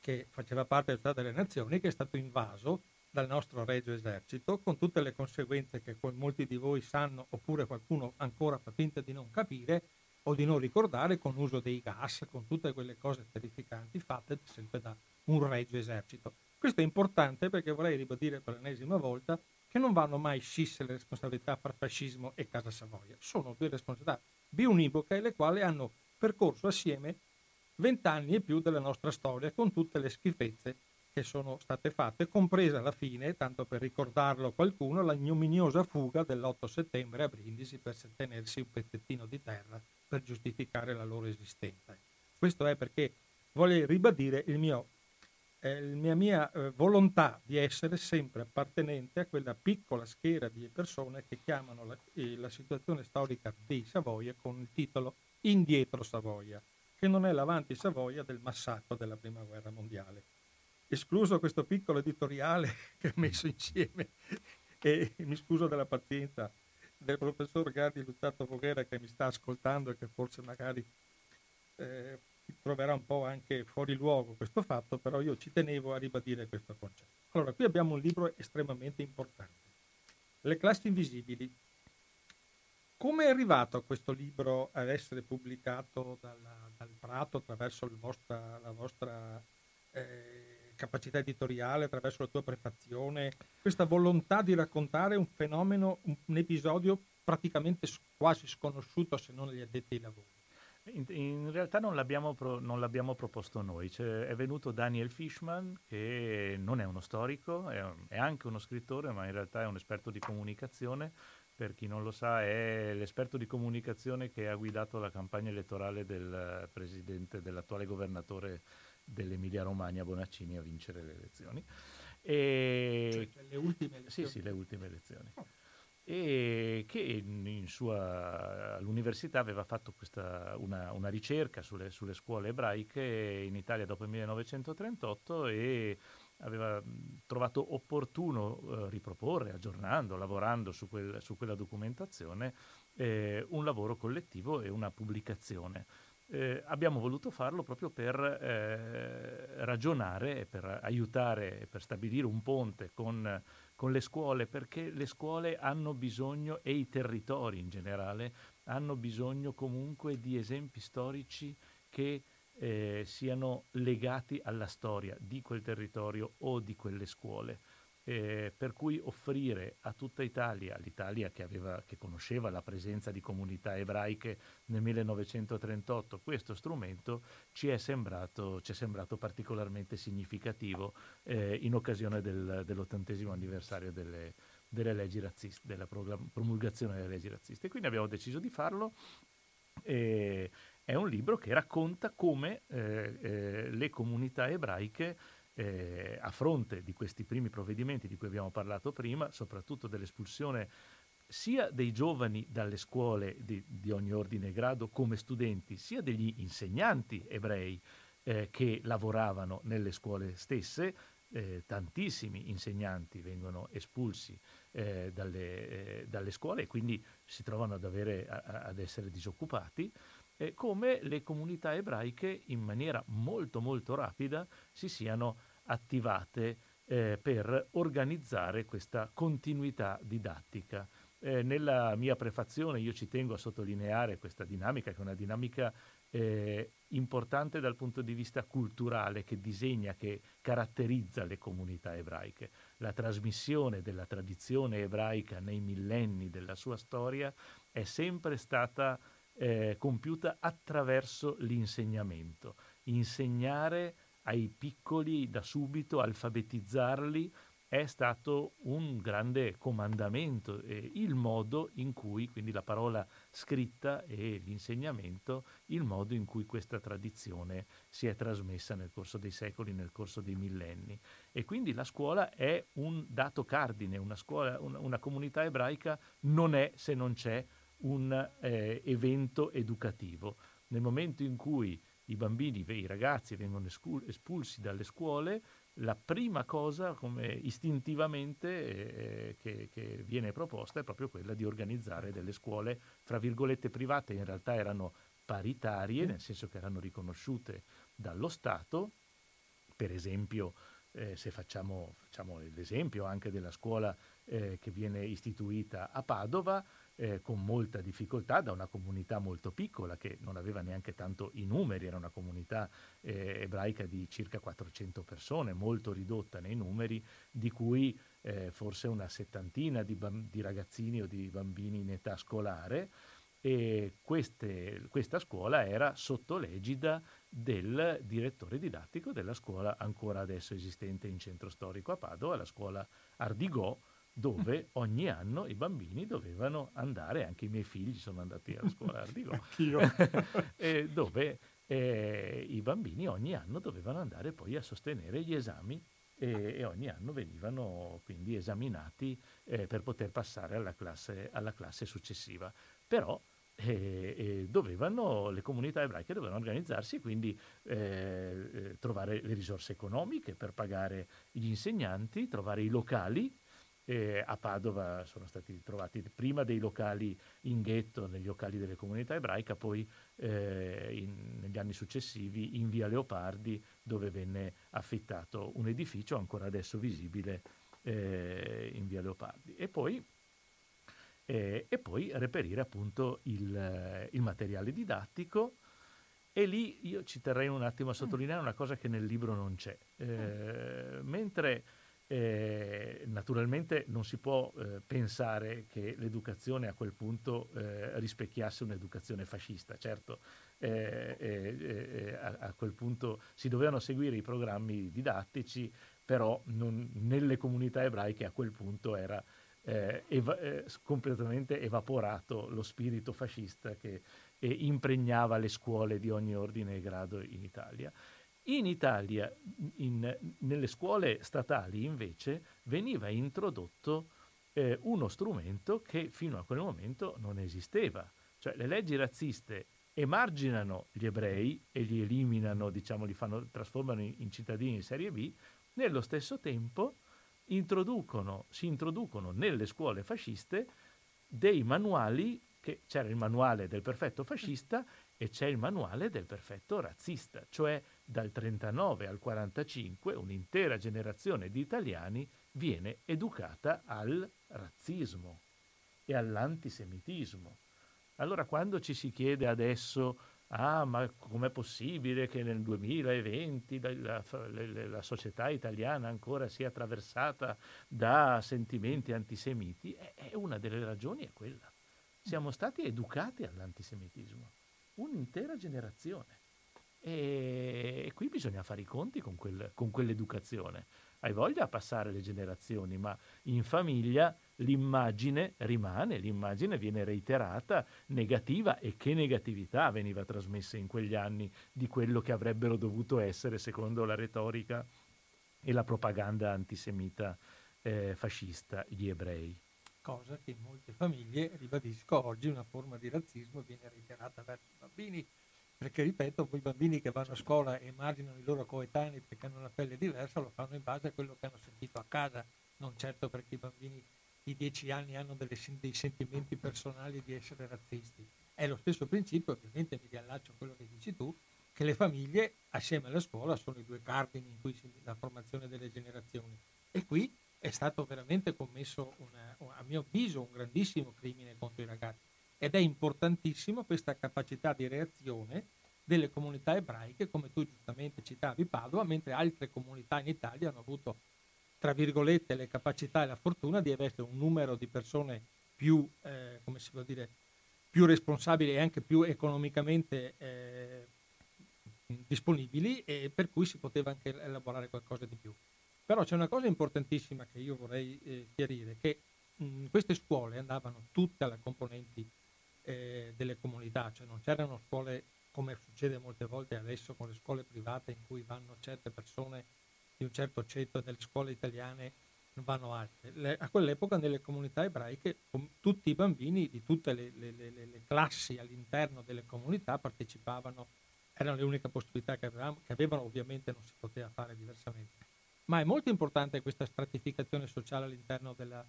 che faceva parte del Stato delle Nazioni, che è stato invaso dal nostro regio esercito, con tutte le conseguenze che molti di voi sanno, oppure qualcuno ancora fa finta di non capire, o di non ricordare con uso dei gas, con tutte quelle cose terrificanti fatte sempre da un regio esercito. Questo è importante perché vorrei ribadire per l'ennesima volta che non vanno mai scisse le responsabilità fra fascismo e Casa Savoia. Sono due responsabilità biunivoche le quali hanno percorso assieme vent'anni e più della nostra storia con tutte le schifezze che sono state fatte, compresa alla fine, tanto per ricordarlo a qualcuno, la ignominiosa fuga dell'8 settembre a Brindisi per tenersi un pezzettino di terra per giustificare la loro esistenza. Questo è perché vuole ribadire il mio, eh, la mia, eh, volontà di essere sempre appartenente a quella piccola schiera di persone che chiamano la, eh, la situazione storica di Savoia con il titolo Indietro Savoia, che non è l'avanti Savoia del massacro della Prima Guerra Mondiale. Escluso questo piccolo editoriale *laughs* che ho messo insieme e mi scuso della pazienza del professor Gardi Luttato Voghera che mi sta ascoltando e che forse magari eh, troverà un po' anche fuori luogo questo fatto, però io ci tenevo a ribadire questo concetto. Allora, qui abbiamo un libro estremamente importante, Le classi invisibili. Come è arrivato questo libro ad essere pubblicato dalla, dal Prato attraverso vostra, la vostra eh, capacità editoriale, attraverso la tua prefazione, questa volontà di raccontare un fenomeno, un, episodio praticamente quasi sconosciuto se non agli addetti ai lavori? In, in, realtà non l'abbiamo, pro, non l'abbiamo proposto noi, cioè, è venuto Daniel Fishman che non è uno storico, è, è, anche uno scrittore ma in realtà è un esperto di comunicazione, per chi non lo sa è l'esperto di comunicazione che ha guidato la campagna elettorale del presidente, dell'attuale governatore dell'Emilia Romagna Bonaccini a vincere le elezioni. E... Cioè, le ultime elezioni? Sì, sì, le ultime elezioni. Oh e che sua, all'università aveva fatto questa, una, una, ricerca sulle, sulle, scuole ebraiche in Italia dopo il 1938 e aveva trovato opportuno eh, riproporre, aggiornando, lavorando su, quel, su quella documentazione, eh, un lavoro collettivo e una pubblicazione. Eh, abbiamo voluto farlo proprio per eh, ragionare, per aiutare, per stabilire un ponte con con le scuole, perché le scuole hanno bisogno, e i territori in generale, hanno bisogno comunque di esempi storici che eh, siano legati alla storia di quel territorio o di quelle scuole eh, per cui offrire a tutta Italia, l'Italia che, aveva, che, conosceva la presenza di comunità ebraiche nel 1938, questo strumento ci è sembrato, ci è sembrato particolarmente significativo eh, in occasione del, dell'ottantesimo anniversario delle, delle leggi razziste, della promulgazione delle leggi razziste. Quindi abbiamo deciso di farlo. Eh, è un libro che racconta come eh, eh, le comunità ebraiche eh, a fronte di questi primi provvedimenti di cui abbiamo parlato prima, soprattutto dell'espulsione sia dei giovani dalle scuole di, di ogni ordine e grado come studenti, sia degli insegnanti ebrei eh, che lavoravano nelle scuole stesse, eh, tantissimi insegnanti vengono espulsi eh, dalle, eh, dalle, scuole e quindi si trovano ad, avere, a, ad essere disoccupati eh, come le comunità ebraiche in maniera molto molto rapida si siano attivate eh, per organizzare questa continuità didattica. Eh, nella mia prefazione io ci tengo a sottolineare questa dinamica, che è una dinamica eh, importante dal punto di vista culturale, che disegna, che caratterizza le comunità ebraiche. La trasmissione della tradizione ebraica nei millenni della sua storia è sempre stata eh, compiuta attraverso l'insegnamento. Insegnare ai piccoli da subito, alfabetizzarli, è stato un grande comandamento, eh, il modo in cui, quindi la parola scritta e l'insegnamento, il modo in cui questa tradizione si è trasmessa nel corso dei secoli, nel corso dei millenni. E quindi la scuola è un dato cardine, una, scuola, una, una comunità ebraica non è se non c'è un eh, evento educativo. Nel momento in cui i bambini, i ragazzi vengono espulsi dalle scuole, la prima cosa come istintivamente eh, che, che, viene proposta è proprio quella di organizzare delle scuole, fra virgolette, private, in realtà erano paritarie, nel senso che erano riconosciute dallo Stato, per esempio eh, se facciamo, facciamo, l'esempio anche della scuola eh, che viene istituita a Padova, eh, con molta difficoltà da una comunità molto piccola che non aveva neanche tanto i numeri, era una comunità eh, ebraica di circa 400 persone, molto ridotta nei numeri, di cui eh, forse una settantina di, bamb- di, ragazzini o di bambini in età scolare. E queste, questa scuola era sotto l'egida del direttore didattico della scuola ancora adesso esistente in centro storico a Padova, la scuola Ardigò, dove ogni anno i bambini dovevano andare, anche i miei figli sono andati alla scuola *laughs* Ardigò, *laughs* dove eh, i bambini ogni anno dovevano andare poi a sostenere gli esami e, e ogni anno venivano quindi esaminati eh, per poter passare alla classe, alla classe successiva. Però e, e dovevano, le comunità ebraiche dovevano organizzarsi e quindi eh, eh, trovare le risorse economiche per pagare gli insegnanti, trovare i locali. Eh, a Padova sono stati trovati prima dei locali in ghetto, negli locali delle comunità ebraiche, poi eh, in, negli anni successivi in via Leopardi dove venne affittato un edificio ancora adesso visibile eh, in via Leopardi. E poi eh, e poi reperire appunto il, il, materiale didattico. E lì io ci terrei un attimo a sottolineare una cosa che nel libro non c'è. Eh, mentre eh, naturalmente non si può eh, pensare che l'educazione a quel punto eh, rispecchiasse un'educazione fascista. Certo, eh, eh, a, a, quel punto si dovevano seguire i programmi didattici, però non, nelle comunità ebraiche a quel punto era eh, eva- eh, completamente evaporato lo spirito fascista che eh, impregnava le scuole di ogni ordine e grado in Italia. In Italia, in, nelle scuole statali, invece, veniva introdotto eh, uno strumento che fino a quel momento non esisteva. Cioè le leggi razziste emarginano gli ebrei e li eliminano, diciamo, li fanno, trasformano in, in cittadini in serie B, nello stesso tempo introducono, si introducono nelle scuole fasciste dei manuali, che c'era il manuale del perfetto fascista e c'è il manuale del perfetto razzista, cioè dal 39 al 45 un'intera generazione di italiani viene educata al razzismo e all'antisemitismo. Allora quando ci si chiede adesso ah ma com'è possibile che nel 2020 la, la, la, società italiana ancora sia attraversata da sentimenti antisemiti? E, una delle ragioni è quella. Siamo stati educati all'antisemitismo, un'intera generazione. E, qui bisogna fare i conti con, quel, con quell'educazione. Hai voglia a passare le generazioni, ma in famiglia l'immagine rimane, l'immagine viene reiterata negativa e che negatività veniva trasmessa in quegli anni di quello che avrebbero dovuto essere secondo la retorica e la propaganda antisemita eh, fascista gli ebrei. Cosa che in molte famiglie, ribadisco, oggi una forma di razzismo viene reiterata verso i bambini, perché ripeto, poi i bambini che vanno a scuola e immaginano i loro coetanei perché hanno una pelle diversa lo fanno in base a quello che hanno sentito a casa, non certo perché i bambini i dieci anni hanno delle, dei sentimenti personali di essere razzisti. È lo stesso principio, ovviamente mi riallaccio a quello che dici tu, che le famiglie assieme alla scuola sono i due cardini in cui si la formazione delle generazioni. E qui è stato veramente commesso, una, a mio avviso, un grandissimo crimine contro i ragazzi. Ed è importantissimo questa capacità di reazione delle comunità ebraiche, come tu giustamente citavi Padova, mentre altre comunità in Italia hanno avuto tra virgolette, le capacità e la fortuna di avere un numero di persone più, eh, come si può dire, più responsabili e anche più economicamente eh, disponibili e per cui si poteva anche elaborare qualcosa di più. Però c'è una cosa importantissima che io vorrei eh, chiarire, che mh, queste scuole andavano tutte alle componenti eh, delle comunità, cioè non c'erano scuole come succede molte volte adesso con le scuole private in cui vanno certe persone di un certo ceto delle scuole italiane non vanno altre. Le, a quell'epoca nelle comunità ebraiche tutti i bambini di tutte le, le, le, classi all'interno delle comunità partecipavano, erano le uniche possibilità che, avevamo, che avevano, ovviamente non si poteva fare diversamente. Ma è molto importante questa stratificazione sociale all'interno della,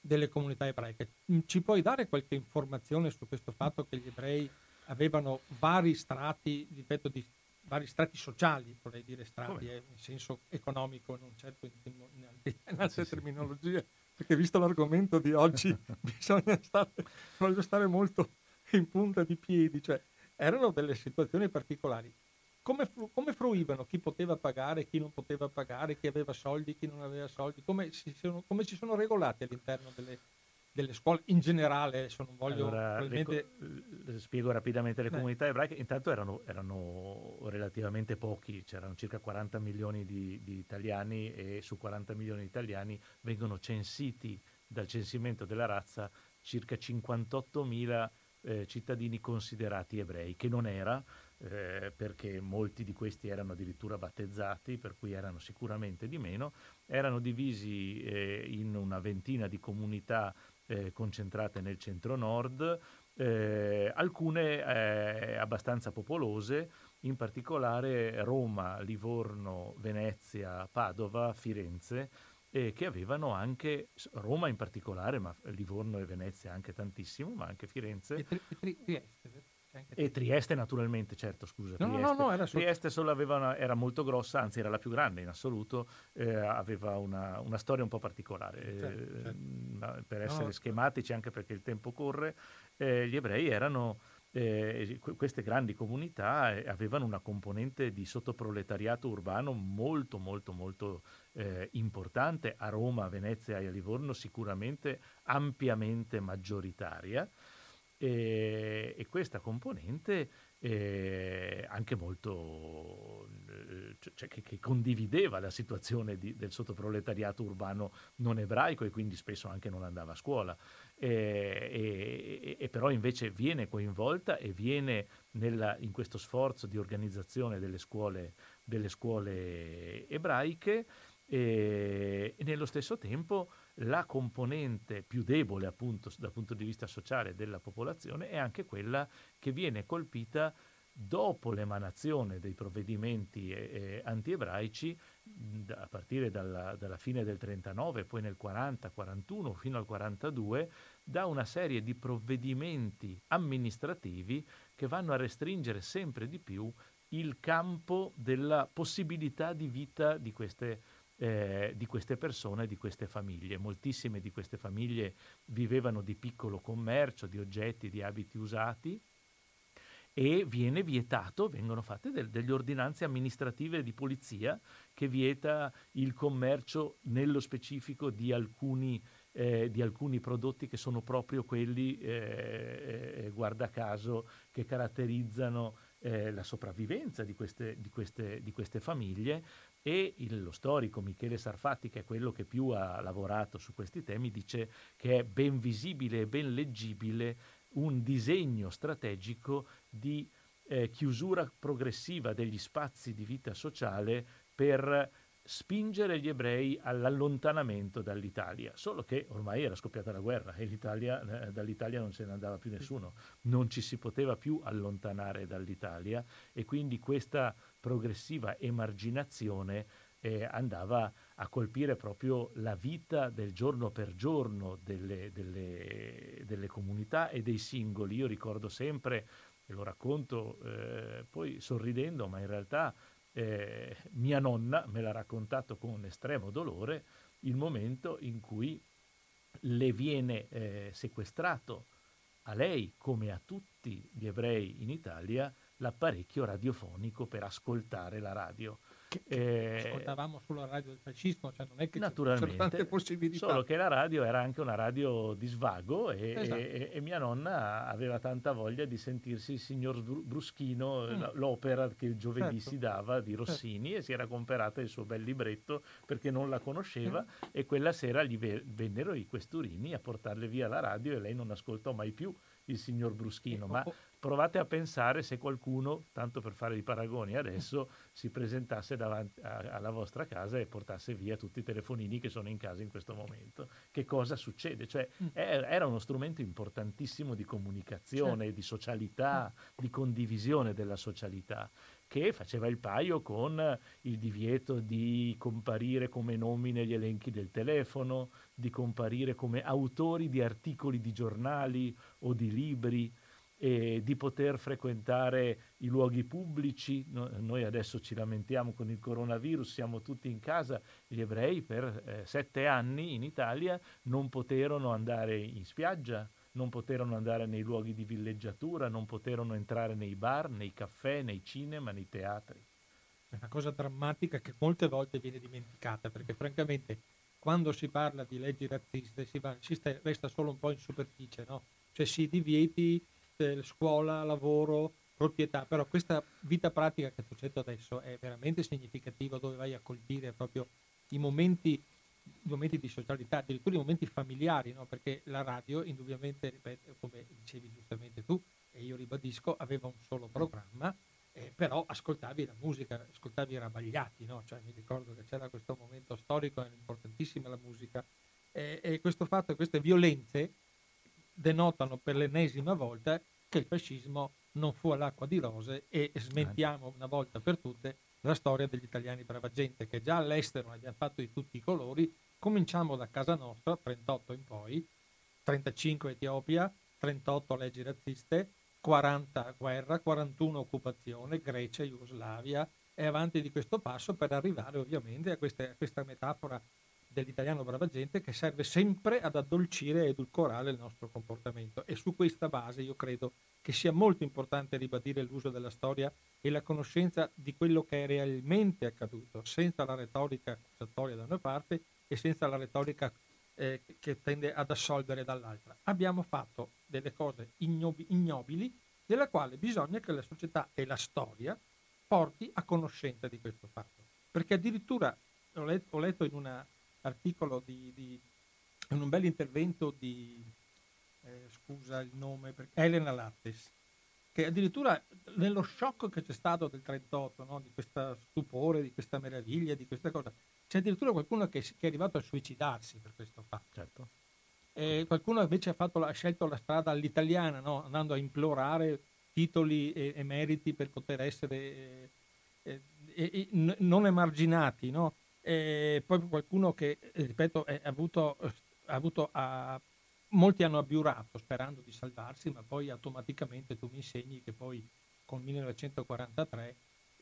delle comunità ebraiche. Mm, ci puoi dare qualche informazione su questo fatto che gli ebrei avevano vari strati, ripeto, di vari strati sociali, vorrei dire strati eh, in senso economico, non certo in, in, in altre sì, *laughs* terminologie, sì. perché visto l'argomento di oggi *laughs* bisogna stare, voglio stare molto in punta di piedi, cioè erano delle situazioni particolari. Come, come fruivano? Chi poteva pagare, chi non poteva pagare, chi aveva soldi, chi non aveva soldi, come si sono, come si sono regolati all'interno delle, delle scuole in generale, adesso non voglio allora, probabilmente... le, spiego rapidamente, le Beh. comunità ebraiche. Intanto erano, erano, relativamente pochi, c'erano circa 40 milioni di, di, italiani e su 40 milioni di italiani vengono censiti dal censimento della razza circa 58 mila eh, cittadini considerati ebrei, che non era eh, perché molti di questi erano addirittura battezzati, per cui erano sicuramente di meno, erano divisi eh, in una ventina di comunità eh, concentrate nel centro-nord, eh, alcune eh, abbastanza popolose, in particolare Roma, Livorno, Venezia, Padova, Firenze, eh, che avevano anche, Roma in particolare, ma Livorno e Venezia anche tantissimo, ma anche Firenze. E, e Trieste. E Trieste naturalmente, certo, scusa. No, Trieste, no, no, era, Trieste solo aveva una, era molto grossa, anzi era la più grande in assoluto, eh, aveva una, una, storia un po' particolare. Certo, certo. per essere schematici, anche perché il tempo corre, eh, gli ebrei erano... Eh, queste grandi comunità eh, avevano una componente di sottoproletariato urbano molto molto molto eh, importante a Roma, a Venezia e a Livorno sicuramente ampiamente maggioritaria e, e questa componente eh, anche molto eh, cioè, che, che, condivideva la situazione di, del sottoproletariato urbano non ebraico e quindi spesso anche non andava a scuola. E, e, e però invece viene coinvolta e viene nella, in questo sforzo di organizzazione delle scuole, delle scuole ebraiche e, nello stesso tempo la componente più debole appunto dal punto di vista sociale della popolazione è anche quella che viene colpita dopo l'emanazione dei provvedimenti eh, eh anti-ebraici a partire dalla, dalla, fine del 39, poi nel 40, 41 fino al 42, da una serie di provvedimenti amministrativi che vanno a restringere sempre di più il campo della possibilità di vita di queste persone eh, di queste persone, di queste famiglie. Moltissime di queste famiglie vivevano di piccolo commercio, di oggetti, di abiti usati e viene vietato, vengono fatte del, delle ordinanze amministrative di polizia che vieta il commercio nello specifico di alcuni, eh, di alcuni prodotti che sono proprio quelli, eh, eh guarda caso, che caratterizzano eh, la sopravvivenza di queste, di, queste, di queste, famiglie e il, lo storico Michele Sarfatti, che è quello che più ha lavorato su questi temi, dice che è ben visibile e ben leggibile un disegno strategico di eh, chiusura progressiva degli spazi di vita sociale per spingere gli ebrei all'allontanamento dall'Italia, solo che ormai era scoppiata la guerra e eh, dall'Italia non se ne andava più nessuno, non ci si poteva più allontanare dall'Italia e quindi questa progressiva emarginazione eh, andava a colpire proprio la vita del giorno per giorno delle, delle, delle comunità e dei singoli. Io ricordo sempre, e lo racconto eh, poi sorridendo, ma in realtà eh, mia nonna me l'ha raccontato con estremo dolore, il momento in cui le viene eh, sequestrato a lei come a tutti gli ebrei in Italia l'apparecchio radiofonico per ascoltare la radio. Che, eh, ascoltavamo sulla radio del fascismo, cioè non è che naturalmente, c'erano tante possibilità. Solo che la radio era anche una radio di svago e, esatto. e, e mia nonna aveva tanta voglia di sentirsi il signor Bruschino, mm. l'opera che il giovedì certo. si dava di certo. Rossini certo. e si era comprata il suo bel libretto perché non la conosceva mm. e quella sera gli vennero i questurini a portarle via la radio e lei non ascoltò mai più il signor Bruschino, ma provate a pensare se qualcuno, tanto per fare i paragoni adesso, si presentasse davanti a, alla vostra casa e portasse via tutti i telefonini che sono in casa in questo momento. Che cosa succede? Cioè, mm. era uno strumento importantissimo di comunicazione, certo. di socialità, di condivisione della socialità che faceva il paio con il divieto di comparire come nomi negli elenchi del telefono, di comparire come autori di articoli di giornali o di libri, e di poter frequentare i luoghi pubblici. No, noi adesso ci lamentiamo con il coronavirus, siamo tutti in casa. Gli ebrei per eh, sette anni in Italia non poterono andare in spiaggia, non poterono andare nei luoghi di villeggiatura, non poterono entrare nei bar, nei caffè, nei cinema, nei teatri. È una cosa drammatica che molte volte viene dimenticata perché francamente quando si parla di leggi razziste si, va, si sta, resta solo un po' in superficie, no? cioè si divieti eh, scuola, lavoro, proprietà, però questa vita pratica che detto adesso è veramente significativa dove vai a colpire proprio i momenti, i momenti di socialità, addirittura i momenti familiari, no? perché la radio indubbiamente, ripeto, come dicevi giustamente tu, e io ribadisco, aveva un solo programma eh, però ascoltavi la musica, ascoltavi i Rabagliati, no? cioè, mi ricordo che c'era questo momento storico, era importantissima la musica, eh, e questo fatto, queste violenze denotano per l'ennesima volta che il fascismo non fu all'acqua di rose e smentiamo una volta per tutte la storia degli italiani brava gente, che già all'estero ne abbiamo fatto di tutti i colori, cominciamo da casa nostra, 38 in poi, 35 Etiopia, 38 leggi razziste, 40 guerra, 41 occupazione, Grecia, Jugoslavia. E avanti di questo passo per arrivare ovviamente a, queste, a questa metafora dell'italiano brava gente che serve sempre ad addolcire e edulcorare il nostro comportamento e su questa base io credo che sia molto importante ribadire l'uso della storia e la conoscenza di quello che è realmente accaduto, senza la retorica accusatoria da una parte e senza la retorica eh, che tende ad assolvere dall'altra. Abbiamo fatto delle cose ignobi- ignobili della quale bisogna che la società e la storia porti a conoscenza di questo fatto. Perché addirittura ho letto, ho letto in un articolo di, di, in un bel intervento di, eh, scusa il nome, Elena Lattes, che addirittura nello shock che c'è stato del 38, no? di questo stupore, di questa meraviglia, di questa cosa, c'è addirittura qualcuno che, che è arrivato a suicidarsi per questo fatto. Certo. E qualcuno invece ha, fatto, ha, scelto la strada all'italiana, no? andando a implorare titoli e, e meriti per poter essere eh, eh, eh, non emarginati. No? E poi qualcuno che, ripeto, ha avuto, ha avuto a, molti hanno abbiurato sperando di salvarsi, ma poi automaticamente tu mi insegni che poi con 1943,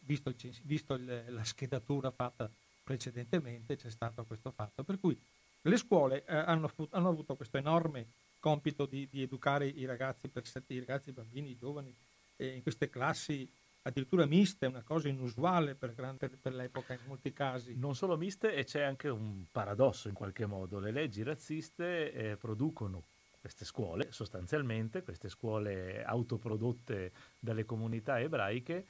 visto, il, visto il, la schedatura fatta precedentemente c'è stato questo fatto. Per cui le scuole eh, hanno, hanno, avuto questo enorme compito di, di educare i ragazzi, per, i ragazzi, i bambini, i giovani eh, in queste classi addirittura miste, una cosa inusuale per, per, l'epoca in molti casi. Non solo miste e c'è anche un paradosso in qualche modo. Le leggi razziste eh, producono queste scuole, sostanzialmente, queste scuole autoprodotte dalle comunità ebraiche,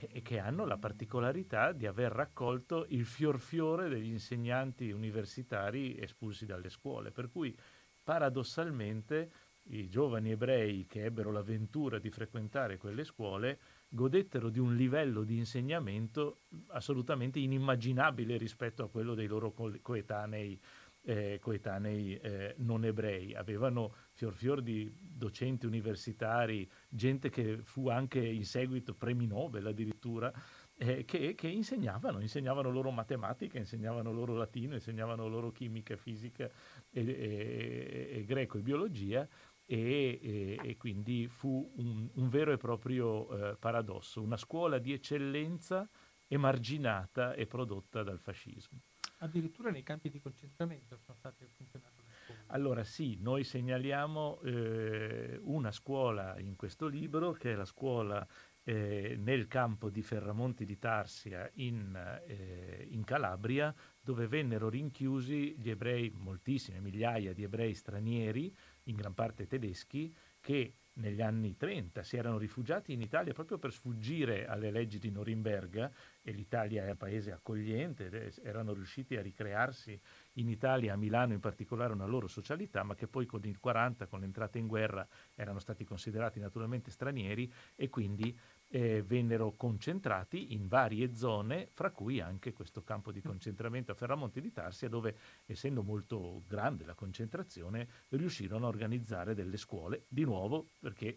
e che hanno la particolarità di aver raccolto il fior fiore degli insegnanti universitari espulsi dalle scuole, per cui paradossalmente i giovani ebrei che ebbero l'avventura di frequentare quelle scuole godettero di un livello di insegnamento assolutamente inimmaginabile rispetto a quello dei loro coetanei eh, coetanei eh, non ebrei, avevano fior fior di docenti universitari, gente che fu anche in seguito premi Nobel addirittura, eh, che, che, insegnavano, insegnavano loro matematica, insegnavano loro latino, insegnavano loro chimica, fisica e, e, e greco e biologia e, e quindi fu un, un, vero e proprio eh, paradosso, una scuola di eccellenza emarginata e prodotta dal fascismo. Addirittura nei campi di concentramento sono state funzionate le scuole. Allora sì, noi segnaliamo eh, una scuola in questo libro che è la scuola eh, nel campo di Ferramonti di Tarsia in, eh, in, Calabria, dove vennero rinchiusi gli ebrei, moltissime migliaia di ebrei stranieri, in gran parte tedeschi, che negli anni 30 si erano rifugiati in Italia proprio per sfuggire alle leggi di Norimberga e l'Italia è un paese accogliente, erano riusciti a ricrearsi in Italia, a Milano in particolare, una loro socialità, ma che poi con il 40, con l'entrata in guerra, erano stati considerati naturalmente stranieri e quindi eh, vennero concentrati in varie zone, fra cui anche questo campo di concentramento a Ferramonte di Tarsia, dove essendo molto grande la concentrazione, riuscirono a organizzare delle scuole, di nuovo perché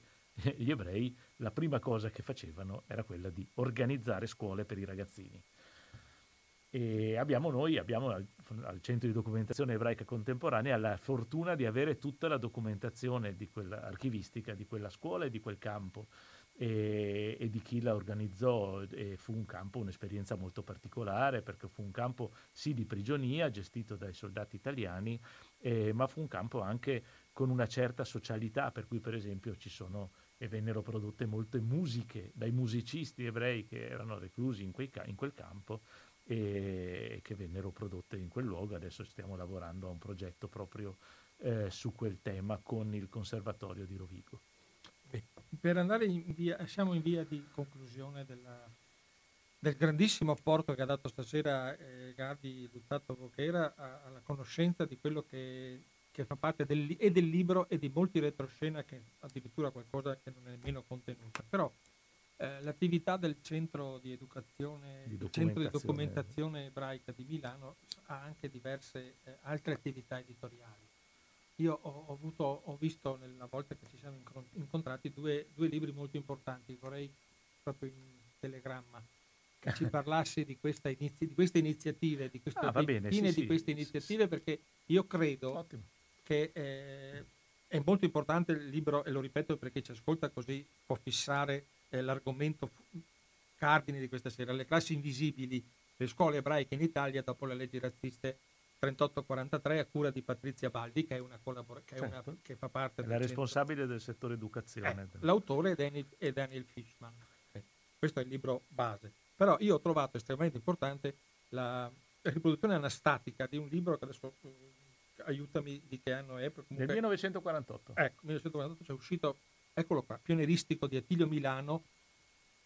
gli ebrei la prima cosa che facevano era quella di organizzare scuole per i ragazzini. E abbiamo noi, abbiamo al, al, Centro di Documentazione Ebraica Contemporanea la fortuna di avere tutta la documentazione di quella, archivistica di quella scuola e di quel campo e, e, di chi la organizzò e fu un campo, un'esperienza molto particolare perché fu un campo sì di prigionia gestito dai soldati italiani, eh, ma fu un campo anche con una certa socialità, per cui per esempio ci sono e vennero prodotte molte musiche dai musicisti ebrei che erano reclusi in, quei, in quel campo e che vennero prodotte in quel luogo. Adesso stiamo lavorando a un progetto proprio eh, su quel tema con il Conservatorio di Rovigo per andare in via, siamo in via di conclusione della, del grandissimo apporto che ha dato stasera eh, Gadi Luttato Vochera alla conoscenza di quello che, che fa parte del, e del libro e di molti retroscena che addirittura qualcosa che non è nemmeno contenuta. Però eh, l'attività del centro di educazione, di centro di documentazione ebraica di Milano ha anche diverse eh, altre attività editoriali. Io ho, ho, avuto, ho visto nella volta che ci siamo incontrati due, due libri molto importanti, vorrei proprio in telegramma che ci *laughs* parlassi di, inizi- di, queste iniziative, di queste ah, bene, sì, di queste iniziative, sì, perché io credo Ottimo. che eh, è molto importante il libro, e lo ripeto perché ci ascolta così può fissare eh, l'argomento cardine di questa sera, le classi invisibili, le scuole ebraiche in Italia dopo le leggi razziste 3843 a cura di Patrizia Baldi, che, è una collabor- che, certo. una, che fa parte del... La responsabile del settore educazione. Eh, l'autore è Daniel, è Daniel Fishman. Eh, questo è il libro base. Però io ho trovato estremamente importante la riproduzione anastatica di un libro che adesso uh, aiutami di che anno è. Comunque, Nel 1948. Ecco, 1948 c'è uscito, eccolo qua, pionieristico di Attilio Milano,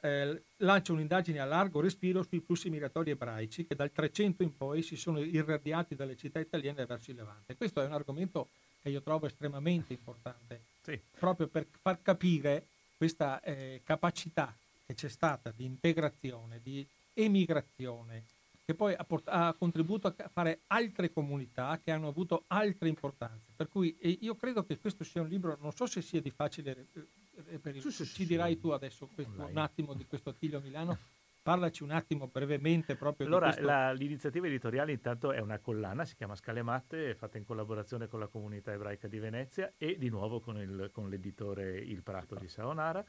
eh, lancia un'indagine a largo respiro sui flussi migratori ebraici che dal 300 in poi si sono irradiati dalle città italiane verso il Levante. Questo è un argomento che io trovo estremamente importante, sì. proprio per far capire questa eh, capacità che c'è stata di integrazione, di emigrazione, che poi ha, port- ha, contribuito a fare altre comunità che hanno avuto altre importanze. Per cui io credo che questo sia un libro, non so se sia di facile reperire, sì, sì, ci dirai tu adesso questo, un attimo di questo Attilio Milano. Parlaci un attimo brevemente proprio allora, di questo. La, l'iniziativa editoriale intanto è una collana, si chiama Scale Matte, è fatta in collaborazione con la comunità ebraica di Venezia e di nuovo con, il, con l'editore Il Prato di Saonara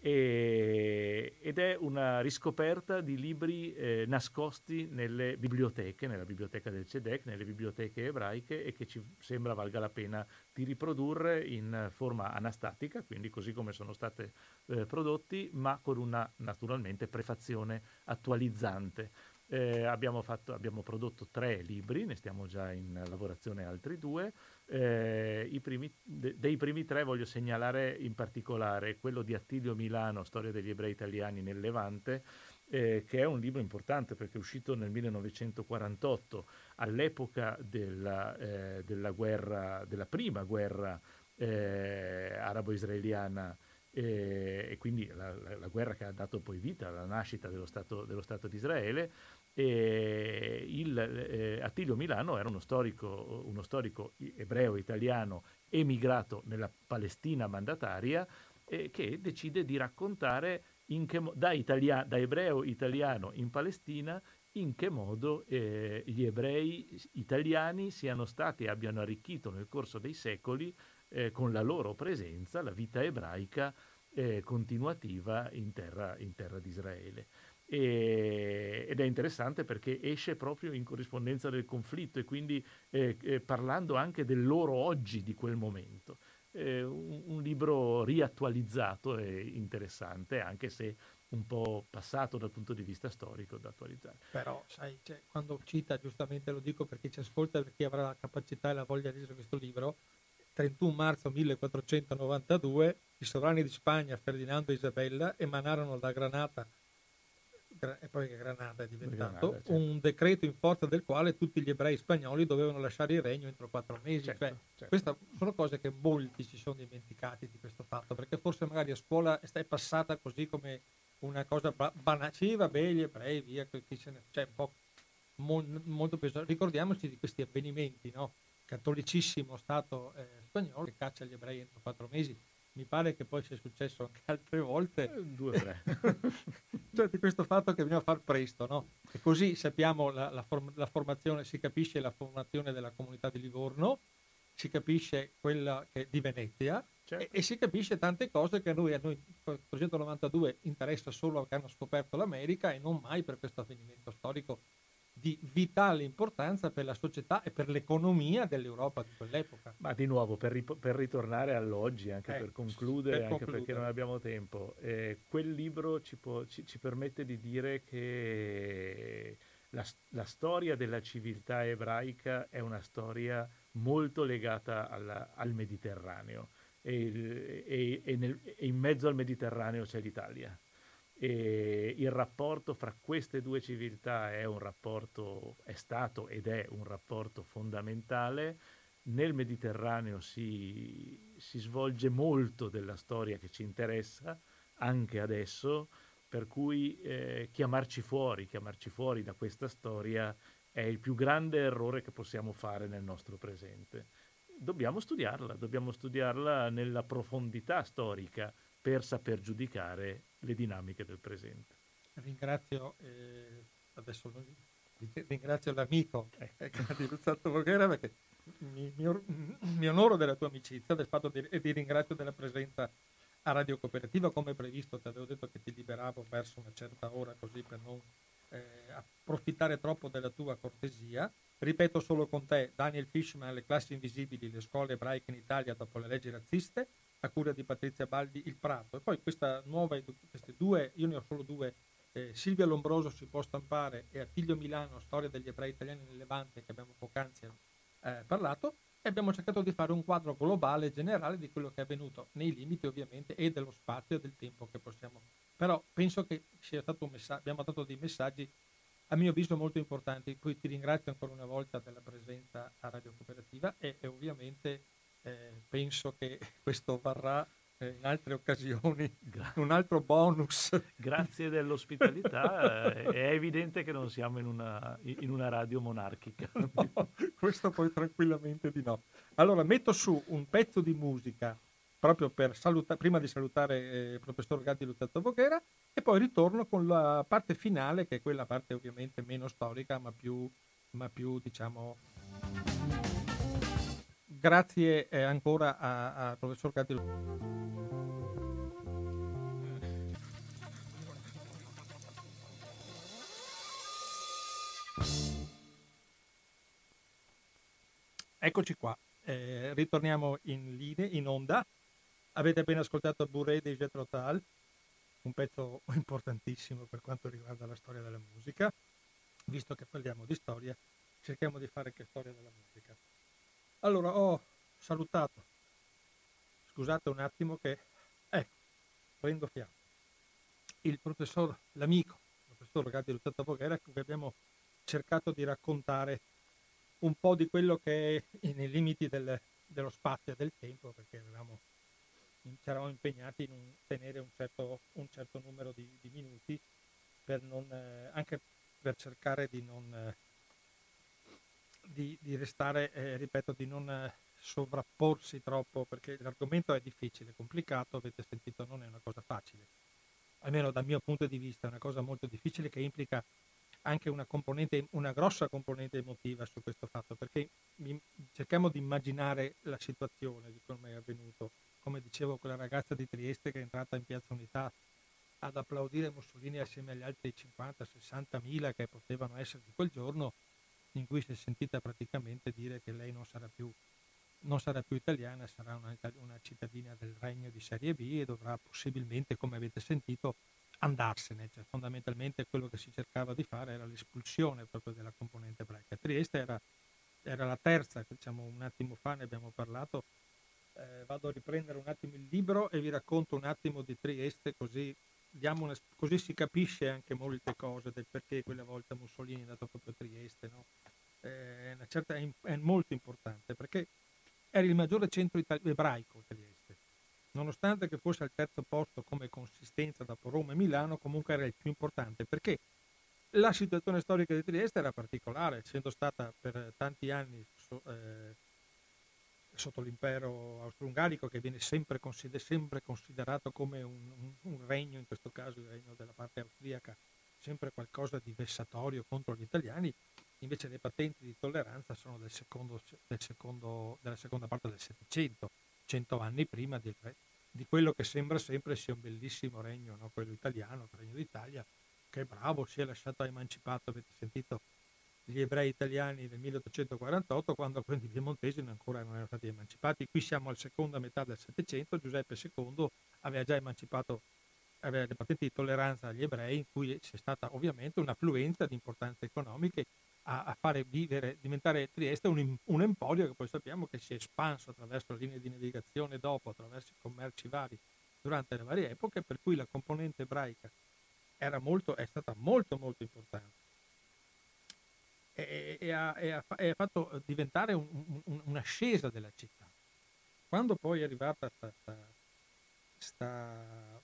e, ed è una riscoperta di libri eh, nascosti nelle biblioteche, nella biblioteca del CEDEC, nelle biblioteche ebraiche e che ci sembra valga la pena di riprodurre in forma anastatica, quindi così come sono state eh, prodotti, ma con una naturalmente prefazione attualizzante. Eh, abbiamo, fatto, abbiamo, prodotto tre libri, ne stiamo già in lavorazione altri due. Eh, primi, de, dei primi tre voglio segnalare in particolare quello di Attilio Milano, Storia degli ebrei italiani nel Levante, eh, che è un libro importante perché è uscito nel 1948, all'epoca della, eh, della, guerra, della prima guerra eh, arabo-israeliana eh, e quindi la, la, la, guerra che ha dato poi vita alla nascita dello Stato, dello Stato di Israele e il, eh, Attilio Milano era uno storico, uno storico ebreo italiano emigrato nella Palestina mandataria eh, che decide di raccontare che, da, italia, da, ebreo italiano in Palestina in che modo eh, gli ebrei italiani siano stati e abbiano arricchito nel corso dei secoli eh, con la loro presenza la vita ebraica eh, continuativa in terra, in terra di Israele. E, ed è interessante perché esce proprio in corrispondenza del conflitto e quindi eh, eh, parlando anche del loro oggi di quel momento. Eh, un, un, libro riattualizzato e interessante, anche se un po' passato dal punto di vista storico da attualizzare. Però, sai, cioè, quando cita, giustamente lo dico perché ci ascolta, per chi avrà la capacità e la voglia di leggere questo libro, 31 marzo 1492 i sovrani di Spagna, Ferdinando e Isabella, emanarono da Granata e poi Granada è diventato, Granada, certo. un decreto in forza del quale tutti gli ebrei spagnoli dovevano lasciare il regno entro quattro mesi. Certo, cioè, certo. Queste sono cose che molti si sono dimenticati di questo fatto, perché forse magari a scuola è passata così come una cosa banale. Sì, vabbè, gli ebrei, via, chi se ne... Cioè, un po' mo, molto peso. Ricordiamoci di questi avvenimenti, no? Cattolicissimo Stato eh, spagnolo che caccia gli ebrei entro quattro mesi mi pare che poi sia successo anche altre volte. Eh, due o tre. *laughs* cioè di questo fatto che bisogna far presto, no? E così sappiamo la, la, form- la, formazione, si capisce la formazione della comunità di Livorno, si capisce quella che, di Venezia certo. e, e, si capisce tante cose che a noi, a noi 392 interessa solo perché hanno scoperto l'America e non mai per questo avvenimento storico di vitale importanza per la società e per l'economia dell'Europa di quell'epoca. Ma di nuovo, per, ri- per ritornare all'oggi, anche eh, per concludere, per anche perché non abbiamo tempo, eh, quel libro ci, può, ci, ci, permette di dire che la, la, storia della civiltà ebraica è una storia molto legata alla, al Mediterraneo. E, e, e, nel, e in mezzo al Mediterraneo c'è l'Italia e il rapporto fra queste due civiltà è rapporto, è stato ed è un rapporto fondamentale. Nel Mediterraneo si, si svolge molto della storia che ci interessa, anche adesso, per cui eh, chiamarci fuori, chiamarci fuori da questa storia è il più grande errore che possiamo fare nel nostro presente. Dobbiamo studiarla, dobbiamo studiarla nella profondità storica per saper giudicare le dinamiche del presente. Ringrazio, eh, adesso ringrazio l'amico eh, di Luzzato Voghera perché mi, mi, mi, onoro della tua amicizia del fatto di, e ti ringrazio della presenza a Radio Cooperativa come previsto, ti avevo detto che ti liberavo verso una certa ora così per non eh, approfittare troppo della tua cortesia. Ripeto solo con te, Daniel Fishman, Le classi invisibili, le scuole ebraiche in Italia dopo le leggi razziste, a cura di Patrizia Baldi, Il Prato. E poi questa nuova, queste due, io ne ho solo due, eh, Silvia Lombroso si può stampare e Attilio Milano, Storia degli ebrei italiani nel Levante, che abbiamo poc'anzi eh, parlato, e abbiamo cercato di fare un quadro globale, generale di quello che è avvenuto, nei limiti ovviamente e dello spazio e del tempo che possiamo. Però penso che sia stato un messaggio, abbiamo dato dei messaggi a mio avviso molto importanti. Poi ti ringrazio ancora una volta della presenza a Radio Cooperativa e, e ovviamente eh, penso che *laughs* questo varrà eh, in altre occasioni *laughs* un altro bonus. *laughs* Grazie dell'ospitalità, eh, è evidente che non siamo in una, in una radio monarchica. No, questo poi tranquillamente di no. Allora metto su un pezzo di musica proprio per salutare, prima di salutare eh, il professor Gatti Luzzatto Voghera e poi ritorno con la parte finale che è quella parte ovviamente meno storica ma più, ma più diciamo grazie eh, ancora al professor Gatti Eccoci qua, eh, ritorniamo in linea, in onda. Avete appena ascoltato Bourré di Jethro Tull, un pezzo *laughs* importantissimo per quanto riguarda la storia della musica. Visto che parliamo di storia, cerchiamo di fare anche storia della musica. Allora, ho salutato. Scusate un attimo che... Ecco, prendo fiato. Il professor, l'amico, il professor Gatti Luzzatto Voghera, che abbiamo cercato di raccontare un po' di quello che è nei limiti del, dello spazio e del tempo, perché avevamo, ci eravamo impegnati in un, tenere un certo, un certo numero di, di, minuti, per non, eh, anche per cercare di non eh, di, di, restare, eh, ripeto, di non eh, sovrapporsi troppo, perché l'argomento è difficile, complicato, avete sentito, non è una cosa facile. Almeno dal mio punto di vista è una cosa molto difficile che implica anche una, una grossa componente emotiva su questo fatto, perché cerchiamo di immaginare la situazione di come è avvenuto. Come dicevo, quella ragazza di Trieste che è entrata in Piazza Unità ad applaudire Mussolini assieme agli altri 50-60 mila che potevano essere di quel giorno, in cui si è sentita praticamente dire che lei non sarà più, non sarà più italiana, sarà una, una cittadina del regno di serie B e dovrà possibilmente, come avete sentito, andarsene, cioè fondamentalmente quello che si cercava di fare era l'espulsione proprio della componente ebraica. Trieste era, era, la terza, diciamo un attimo fa ne abbiamo parlato, eh, vado a riprendere un attimo il libro e vi racconto un attimo di Trieste così, una, così si capisce anche molte cose del perché quella volta Mussolini è andato proprio a Trieste. No? Eh, certa, è, è, molto importante perché era il maggiore centro itali- ebraico Trieste nonostante che fosse al terzo posto come consistenza dopo Roma e Milano, comunque era il più importante perché la situazione storica di Trieste era particolare, essendo stata per tanti anni so, eh, sotto l'impero austro-ungarico, che viene sempre, consider- sempre considerato come un, un, un, regno, in questo caso il regno della parte austriaca, sempre qualcosa di vessatorio contro gli italiani, invece le patenti di tolleranza sono del secondo, del secondo, della seconda parte del Settecento, cento anni prima del, di quello che sembra sempre sia un bellissimo regno, no? quello italiano, il regno d'Italia, che bravo, si è lasciato emancipato, avete sentito gli ebrei italiani del 1848, quando quelli piemontesi ancora non erano stati emancipati. Qui siamo al seconda metà del Settecento, Giuseppe II aveva già emancipato aveva le patenti di tolleranza agli ebrei, in cui c'è stata ovviamente un'affluenza di importanze economiche a, a fare vivere, diventare Trieste un, un, emporio che poi sappiamo che si è espanso attraverso le linee di navigazione dopo, attraverso i commerci vari durante le varie epoche, per cui la componente ebraica molto, è stata molto molto importante e, ha, fatto diventare un, un, un'ascesa della città. Quando poi è arrivata sta, sta, sta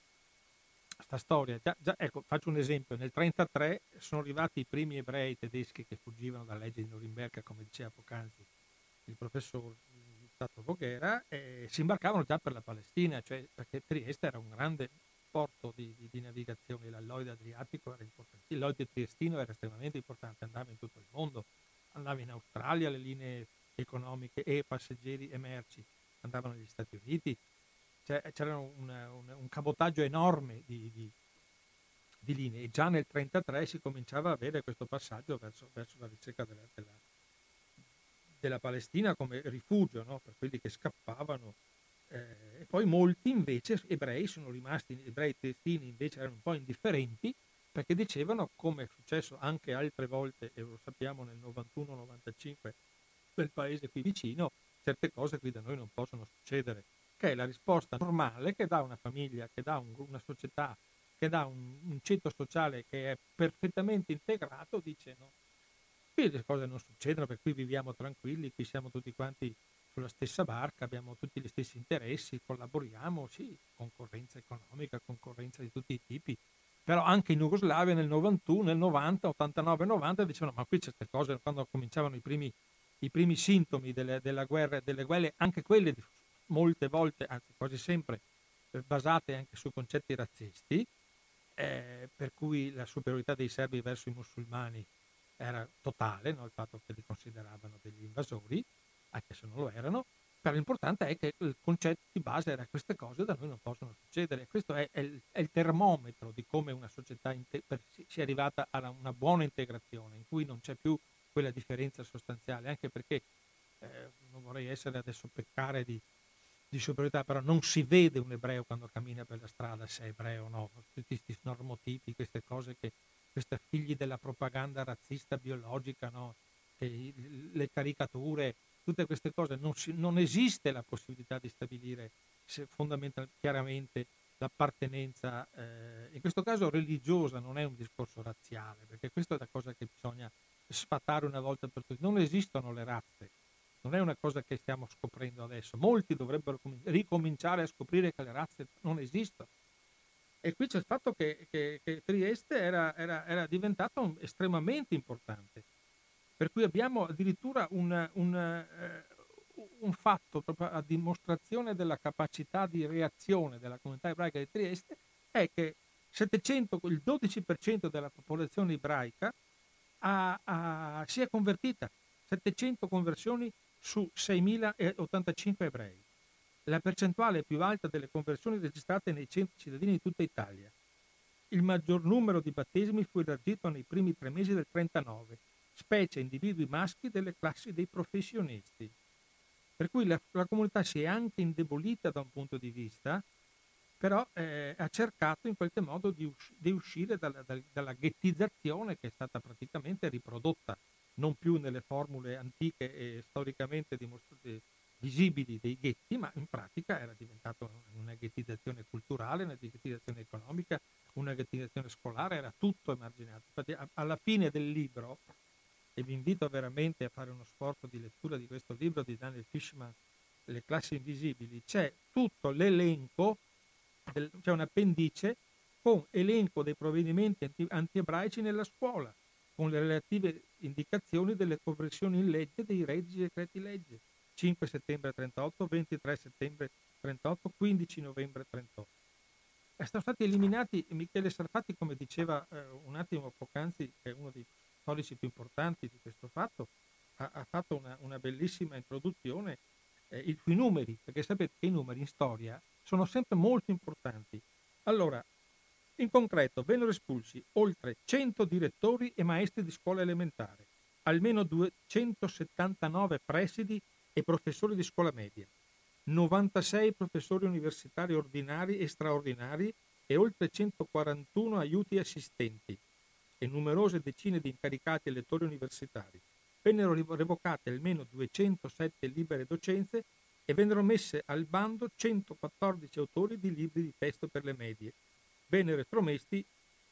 sta storia. Già, già, ecco, faccio un esempio. Nel 1933 sono arrivati i primi ebrei tedeschi che fuggivano dalla legge di Norimberga, come diceva poc'anzi il professor Stato Voghera, e si imbarcavano già per la Palestina, cioè perché Trieste era un grande porto di, di, di navigazione, l'alloide adriatico era importante, l'alloide triestino era estremamente importante, andava in tutto il mondo, andava in Australia, le linee economiche e passeggeri e merci andavano negli Stati Uniti, c'era un, un, un, cabotaggio enorme di, di, di, linee e già nel 1933 si cominciava a avere questo passaggio verso, verso la ricerca della, della, della, Palestina come rifugio no? per quelli che scappavano eh, e poi molti invece ebrei sono rimasti, ebrei testini invece erano un po' indifferenti perché dicevano, come è successo anche altre volte, e lo sappiamo nel 91-95 nel paese qui vicino, certe cose qui da noi non possono succedere che è la risposta normale che dà una famiglia, che dà un, una società, che dà un, un ceto sociale che è perfettamente integrato, dice no. Qui le cose non succedono, per cui viviamo tranquilli, qui siamo tutti quanti sulla stessa barca, abbiamo tutti gli stessi interessi, collaboriamo, sì, concorrenza economica, concorrenza di tutti i tipi, però anche in Jugoslavia nel 91, nel 90, 89, 90 dicevano ma qui certe cose, quando cominciavano i primi, i primi sintomi delle, della guerra, delle guerre, anche quelle molte volte, anzi quasi sempre, eh, basate anche su concetti razzisti, eh, per cui la superiorità dei serbi verso i musulmani era totale, no? il fatto che li consideravano degli invasori, anche se non lo erano, però l'importante è che il concetto di base era queste cose da noi non possono succedere. Questo è, è, il, è il, termometro di come una società inte- sia arrivata a una buona integrazione, in cui non c'è più quella differenza sostanziale, anche perché eh, non vorrei essere adesso peccare di, di superiorità, però non si vede un ebreo quando cammina per la strada se è ebreo o no, tutti questi normotipi, queste cose che, questi figli della propaganda razzista biologica, no? le caricature, tutte queste cose, non, si, non esiste la possibilità di stabilire fondamentalmente, chiaramente l'appartenenza, eh, in questo caso religiosa, non è un discorso razziale, perché questa è la cosa che bisogna sfatare una volta per tutte. Non esistono le razze, non è una cosa che stiamo scoprendo adesso. Molti dovrebbero ricominciare a scoprire che le razze non esistono. E qui c'è il fatto che, che, che Trieste era, era, era diventata un, estremamente importante. Per cui abbiamo addirittura un, un, eh, un fatto proprio a dimostrazione della capacità di reazione della comunità ebraica di Trieste, è che 700, il 12% della popolazione ebraica ha, ha, si è convertita. 700 conversioni su 6.085 ebrei, la percentuale più alta delle conversioni registrate nei centri cittadini di tutta Italia. Il maggior numero di battesimi fu elargito nei primi tre mesi del 39, specie individui maschi delle classi dei professionisti. Per cui la, la comunità si è anche indebolita da un punto di vista, però eh, ha cercato in qualche modo di, us- di uscire dalla, dalla, dalla ghettizzazione che è stata praticamente riprodotta non più nelle formule antiche e storicamente dimostrate, visibili dei ghetti, ma in pratica era diventata una ghettizzazione culturale, una ghettizzazione economica, una ghettizzazione scolare, era tutto emarginato. Infatti alla fine del libro, e vi invito veramente a fare uno sforzo di lettura di questo libro di Daniel Fishman, Le classi invisibili, c'è tutto l'elenco, del, c'è un appendice con elenco dei provvedimenti anti, anti-ebraici nella scuola con le relative indicazioni delle conversioni in legge dei reggi decreti legge 5 settembre 38, 23 settembre 38, 15 novembre 38. E sono stati eliminati Michele Sarfatti, come diceva eh, un attimo poc'anzi, che è uno dei storici più importanti di questo fatto, ha, ha fatto una, una, bellissima introduzione eh, sui numeri, perché sapete che i numeri in storia sono sempre molto importanti. Allora, in concreto vennero espulsi oltre 100 direttori e maestri di scuola elementare, almeno 279 presidi e professori di scuola media, 96 professori universitari ordinari e straordinari e oltre 141 aiuti assistenti e numerose decine di incaricati e lettori universitari. Vennero revocate almeno 207 libere docenze e vennero messe al bando 114 autori di libri di testo per le medie, vennero estromessi,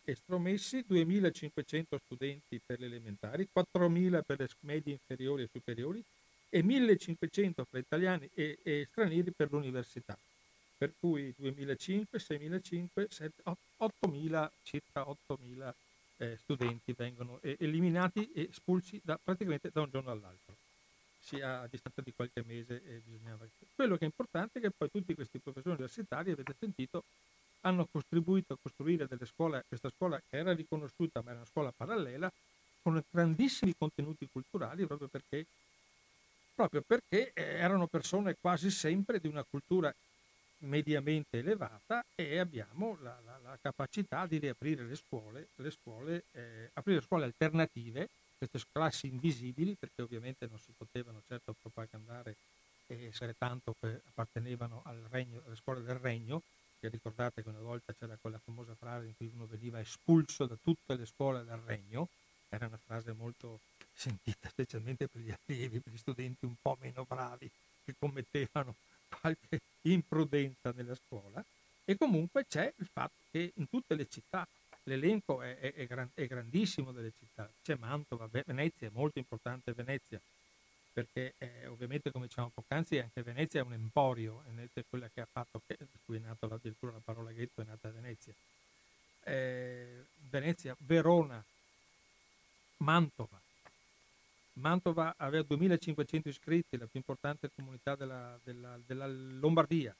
estromessi 2.500 studenti per le elementari, 4.000 per le medie inferiori e superiori e 1.500 fra italiani e, e stranieri per l'università. per cui 2005, 6.500, 8.000, circa 8.000 eh, studenti vengono eh, eliminati e espulsi da, praticamente da un giorno all'altro, sia a distanza di qualche mese. Eh, bisognava... Quello che è importante è che poi tutti questi professori universitari, avete sentito, hanno contribuito a costruire delle scuole, questa scuola che era riconosciuta ma era una scuola parallela, con grandissimi contenuti culturali proprio perché, proprio perché eh, erano persone quasi sempre di una cultura mediamente elevata e abbiamo la, la, la capacità di riaprire le scuole, le scuole eh, aprire scuole alternative, queste classi invisibili, perché ovviamente non si potevano certo propagandare e essere tanto che appartenevano al regno, alle scuole del regno, che ricordate che una volta c'era quella famosa frase in cui uno veniva espulso da tutte le scuole del regno, era una frase molto sentita specialmente per gli allievi, per gli studenti un po' meno bravi che commettevano qualche *laughs* imprudenza nella scuola e comunque c'è il fatto che in tutte le città l'elenco è, è, è, gran, è grandissimo delle città, c'è Mantova, Venezia, è molto importante Venezia, perché eh, ovviamente come dicevamo poc'anzi anche Venezia è un emporio, Venezia è quella che ha fatto, che, da cui è nata addirittura la parola ghetto, è nata Venezia. Eh, Venezia, Verona, Mantova, Mantova aveva 2500 iscritti, la più importante comunità della, della, della Lombardia.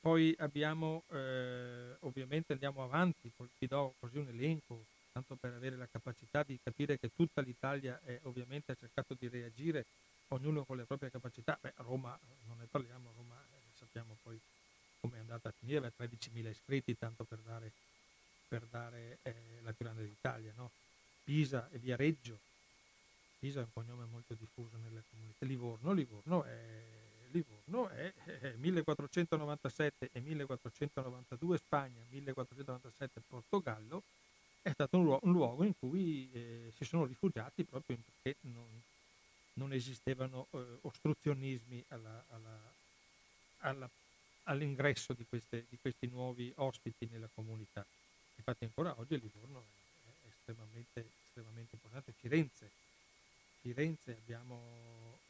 Poi abbiamo, eh, ovviamente andiamo avanti, vi do così un elenco, tanto per avere la capacità di capire che tutta l'Italia è, ovviamente ha cercato di reagire, ognuno con le proprie capacità. Beh, Roma, non ne parliamo, Roma eh, sappiamo poi come è andata a finire, aveva 13.000 iscritti, tanto per dare, per dare eh, la più grande d'Italia. No? Pisa e Viareggio, Pisa è un cognome molto diffuso nelle comunità. Livorno, Livorno è, Livorno è, è 1497 e 1492 Spagna, 1497 Portogallo, è stato un, luogo, un luogo in cui eh, si sono rifugiati proprio perché non, non esistevano eh, ostruzionismi alla, alla, alla, all'ingresso di, queste, di, questi nuovi ospiti nella comunità. Infatti ancora oggi Livorno è, è estremamente, estremamente importante. Firenze Firenze, abbiamo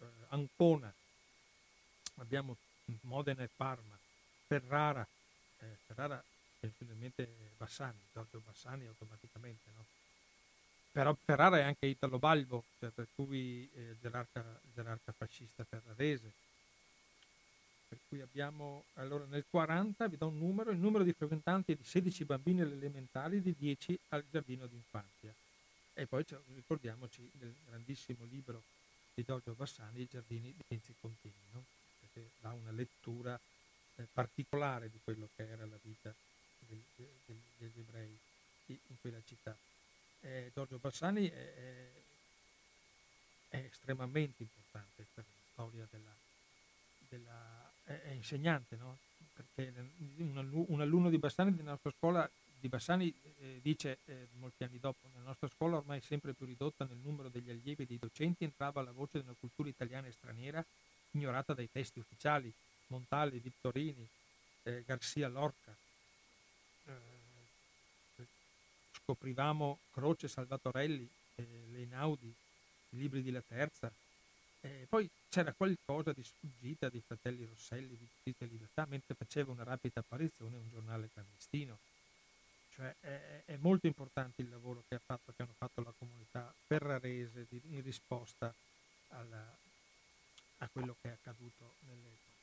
eh, Ancona, abbiamo Modena e Parma, Ferrara, eh, Ferrara evidentemente Bassani, Giorgio Bassani automaticamente, no? Però Ferrara è anche Italo Balbo, cioè per cui eh, gerarca, gerarca fascista ferrarese. Per cui abbiamo, allora nel 40, vi do un numero, il numero di frequentanti è di 16 bambini alle elementari, di 10 al giardino d'infanzia. E poi ricordiamoci del grandissimo libro di Giorgio Bassani, I giardini di Enzi Contini, no? perché dà una lettura eh, particolare di quello che era la vita del, del, degli ebrei in quella città. Eh, Giorgio Bassani è, è, è, estremamente importante per la storia della... della è, insegnante, no? perché un, un alunno di Bassani nella nostra scuola di Bassani eh, dice eh, molti anni dopo, nella nostra scuola ormai sempre più ridotta nel numero degli allievi e dei docenti entrava la voce della cultura italiana e straniera ignorata dai testi ufficiali, Montale, Vittorini, eh, Garcia Lorca. Eh, scoprivamo Croce, Salvatorelli, eh, Leinaudi, i libri di La Terza. poi c'era qualcosa di sfuggita dei fratelli Rosselli di Giustizia e Libertà mentre faceva una rapida apparizione un giornale clandestino cioè è, è, molto importante il lavoro che, ha fatto, che hanno fatto la comunità ferrarese di, in risposta alla, a quello che è accaduto nell'epoca.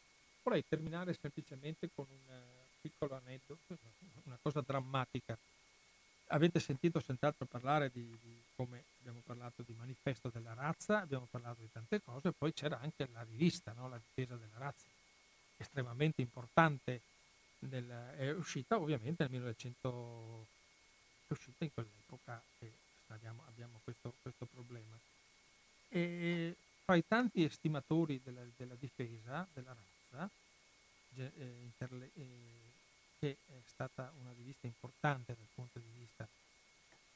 Vorrei terminare semplicemente con un piccolo aneddoto, una cosa drammatica. Avete sentito senz'altro parlare di, di, come abbiamo parlato di manifesto della razza, abbiamo parlato di tante cose, poi c'era anche la rivista, no? la difesa della razza, estremamente importante del, è uscita ovviamente nel 1900, è uscita in quell'epoca e abbiamo, abbiamo questo, questo, problema. E fra i tanti estimatori della, della difesa della razza, eh, interle, eh, che è stata una rivista importante dal punto di vista